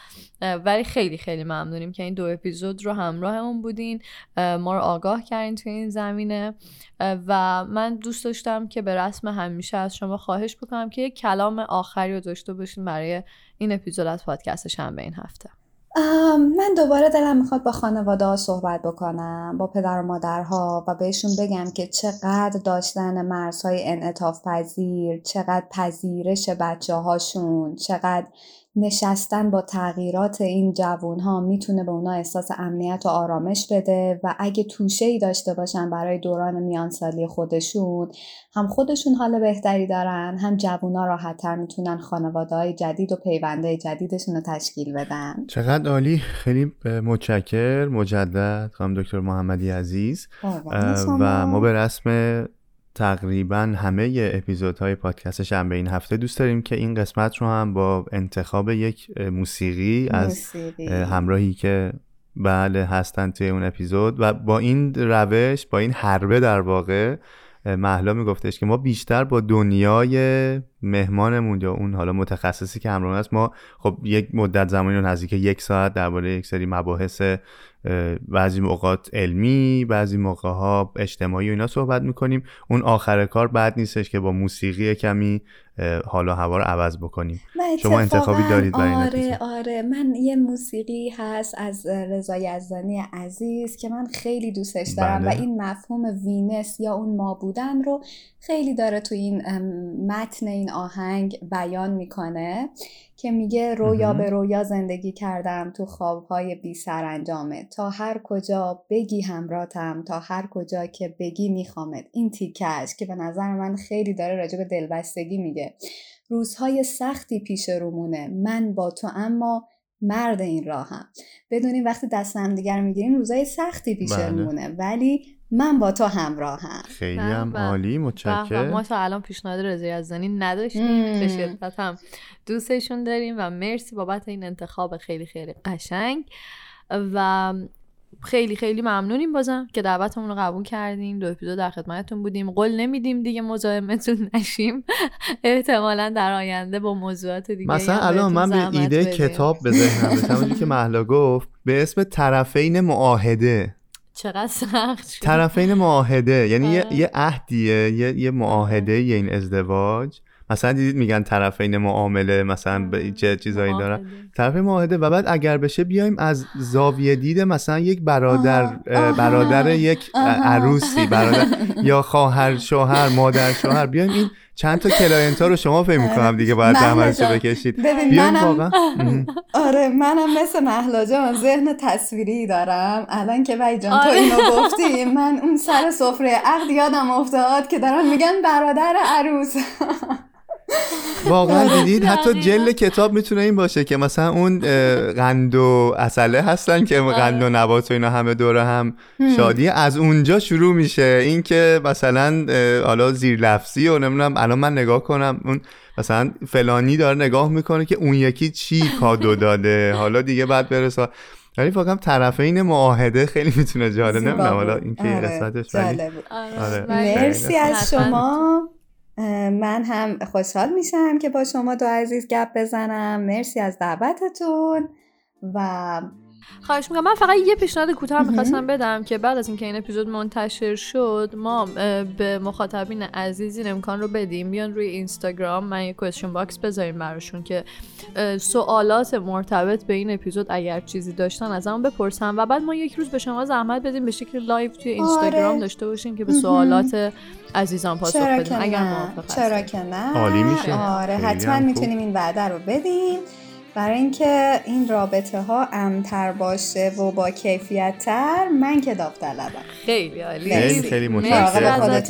ولی خیلی خیلی ممنونیم که این دو اپیزود رو همراهمون بودین. ما رو آگاه کردین توی این زمینه. و من دوست داشتم که به رسم همیشه از شما خواهش بکنم که یک کلام آخری رو داشته باشین برای این اپیزود از پادکست شنبه این هفته. من دوباره دلم می‌خواد با خانواده ها صحبت بکنم با پدر و مادرها و بهشون بگم که چقدر داشتن مرزهای انعطاف پذیر چقدر پذیرش بچه هاشون چقدر نشستن با تغییرات این جوون ها می‌تونه به اونا احساس امنیت و آرامش بده و اگه توشه ای داشته باشن برای دوران میانسالی خودشون هم خودشون حال بهتری دارن هم جوونا راحتتر می‌تونن خانواده های جدید و پیونده جدیدشون رو تشکیل بدن. چقدر عالی. خیلی متشکر. مجدد. خانم دکتر محمدی عزیز. و ما به رسم تقریبا همه اپیزودهای پادکست شنبه این هفته دوست داریم که این قسمت رو هم با انتخاب یک موسیقی از موسیقی. همراهی که بله هستن توی اون اپیزود و با این روش با این حربه در واقع محلا میگفتش که ما بیشتر با دنیای مهمانمون یا اون حالا متخصصی که همراه است ما خب یک مدت زمانی رو نزدیک یک ساعت درباره یک سری مباحث بعضی اوقات علمی بعضی موقع ها اجتماعی و اینا صحبت می‌کنیم اون آخر کار بعد نیستش که با موسیقی کمی حالا هوا رو عوض بکنیم شما انتخابی دارید برای آره؟ آره من یه موسیقی هست از رضا یزدانی عزیز که من خیلی دوستش دارم بله. و این مفهوم وینس یا اون ما بودن رو خیلی داره تو این متن این آهنگ بیان می‌کنه که میگه رویا. به رویا زندگی کردم تو خوابهای بی سرانجامه. تا هر کجا بگی همراتم تا هر کجا که بگی میخوامت. این تیکش که به نظر من خیلی داره راجع به دلبستگی میگه. روزهای سختی پیش رومونه من با تو اما مرد این راهم. بدونیم وقتی دست هم دیگر می‌گیریم روزهای سختی پیش بله. رومونه ولی من با تو همراهم خیلی به هم. عالی. متشکرم ما تا الان پیشنهاد رضا یزدانی نداشتیم. به شدت هم دوستشون داریم و مرسی بابت این انتخاب خیلی خیلی قشنگ و خیلی خیلی ممنونیم بازم که دعوتمون رو قبول کردیم دو اپیزود در خدمتتون بودیم قول نمیدیم دیگه مزاحمتون نشیم احتمالا در آینده با موضوعات دیگه مثلا هم الان من به ایده بدیم. کتاب به ذهنم که محلا گفت به اسم طرفین معاهده چقدر سخت شد طرفین معاهده یعنی یه, آره. یه عهدیه یه, یه معاهده یه این ازدواج مثلا دیدید میگن طرفین معامله مثلا به چه چیزایی دارن. طرف معاهده و بعد اگر بشه بیایم از زاویه دید مثلا یک برادر برادر یک. عروسی برادر یا خواهر شوهر مادر شوهر بیایم این چند تا client ها رو شما فکر می‌کنم دیگه باید زحمتشو بکشید. ببین منم واقعا. آره منم مثل مهلا جان ذهن تصویری دارم. الان که وای جان تو آره. اینو گفتی من اون سر سفره عقد یادم افتاد که دارن میگن برادر عروس. واقعا دیدید حتی. جلد کتاب می‌تونه این باشه که مثلا اون قند و اصله هستن که قند و نبات و اینا همه دوره هم شادی. از اونجا شروع میشه. این که مثلا حالا زیر لفظی و نمی‌دونم الان من نگاه کنم اون مثلا فلانی داره نگاه می‌کنه که اون یکی چی کادو داده. حالا دیگه بعد برسه ولی واقعا طرفین معاهده خیلی می‌تونه جالب. نمی‌دونم. حالا این که آره، قسمتش. آره. آره. مرسی از شما. من هم خوشحال میشم که با شما دو عزیز گپ بزنم. مرسی از دعوتتون و خواهش می‌کنم من فقط یه پیشنهاد کوتاه. می‌خواستم بدم که بعد از اینکه این اپیزود منتشر شد ما به مخاطبین عزیز این امکان رو بدیم بیان روی اینستاگرام من یه question box بذاریم براشون که سوالات مرتبط به این اپیزود اگر چیزی داشتن از همون بپرسن و بعد ما یک روز به شما زحمت بدیم به شکل live توی اینستاگرام آره. داشته باشیم که به. سوالات عزیزان پاسخ بدیم اگر موافق چرا. که نه عالی میشه. آره حتما. می‌تونیم این وعده رو بدیم برای اینکه این رابطه ها امن‌تر باشه و با کیفیت تر من که داوطلبم. خیلی عالی. خیلی. خیلی متشکرم.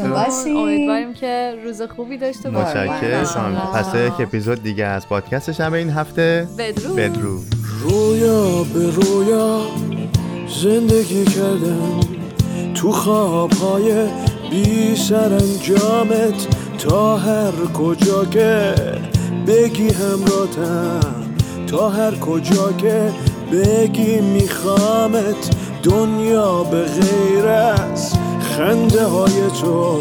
امیدواریم که روز خوبی داشته باشید متشکرم. پس یک اپیزود دیگه از پادکست شب این هفته. بدرود. بدرود. رویا به رویا زندگی کردم. تو خوابهای بی سرانجامت تا هر کجا که بگی همراتم تا هر کجا که بگی میخوامت دنیا به غیر از خنده های تو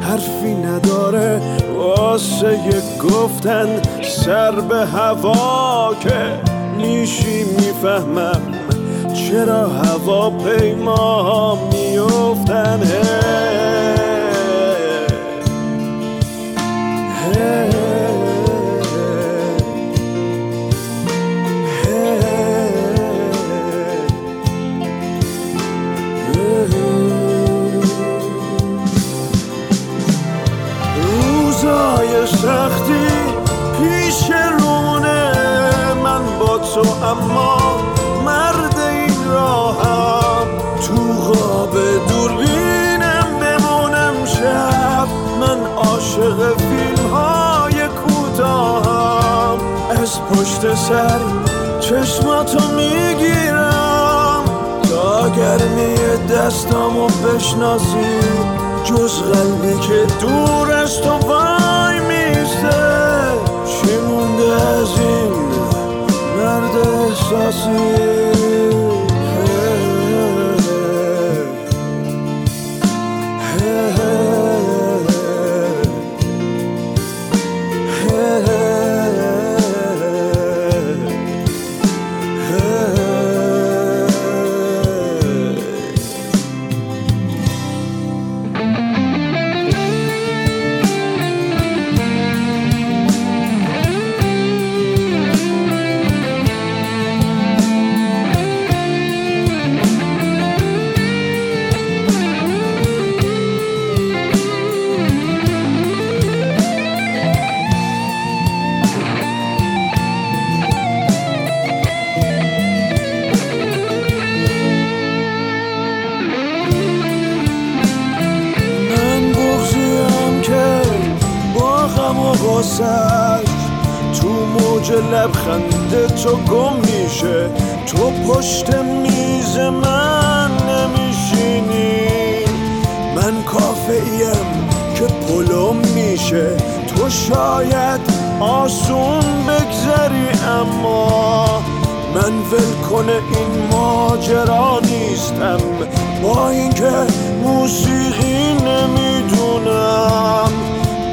حرفی نداره. واسه گفتن سر به هوا که میشی می‌فهمم چرا هواپیما میفتن روزای پشت سر چشماتو می‌گیرم. تا گرمی دستامو بشناسی جز قلبی که دور از تو وای میسته. چی مونده از این مرد احساسی؟ لبخند تو گم میشه. تو پشت میز من نمیشینی. من کافه ایم که پلم میشه. تو شاید آسون بگذری اما من ول کنه این ماجرا نیستم. با اینکه موسیقی نمی‌دونم.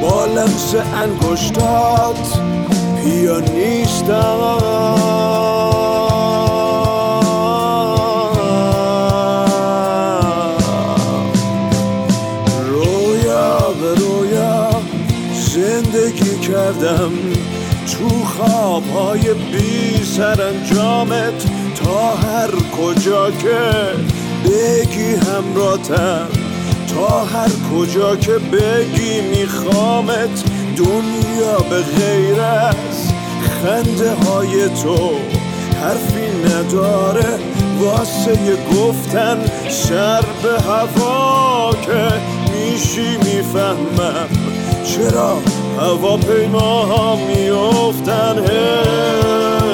با لمس انگشتات به رویا زندگی کردم تو خوابهای بی سرانجامت. تا هر کجا که بگی همراتم تا هر کجا که بگی میخوامت. دنیا به غیر از خنده های تو حرفی نداره واسه گفتن سر به هوا که میشی می‌فهمم. چرا هواپیماها میفتن هی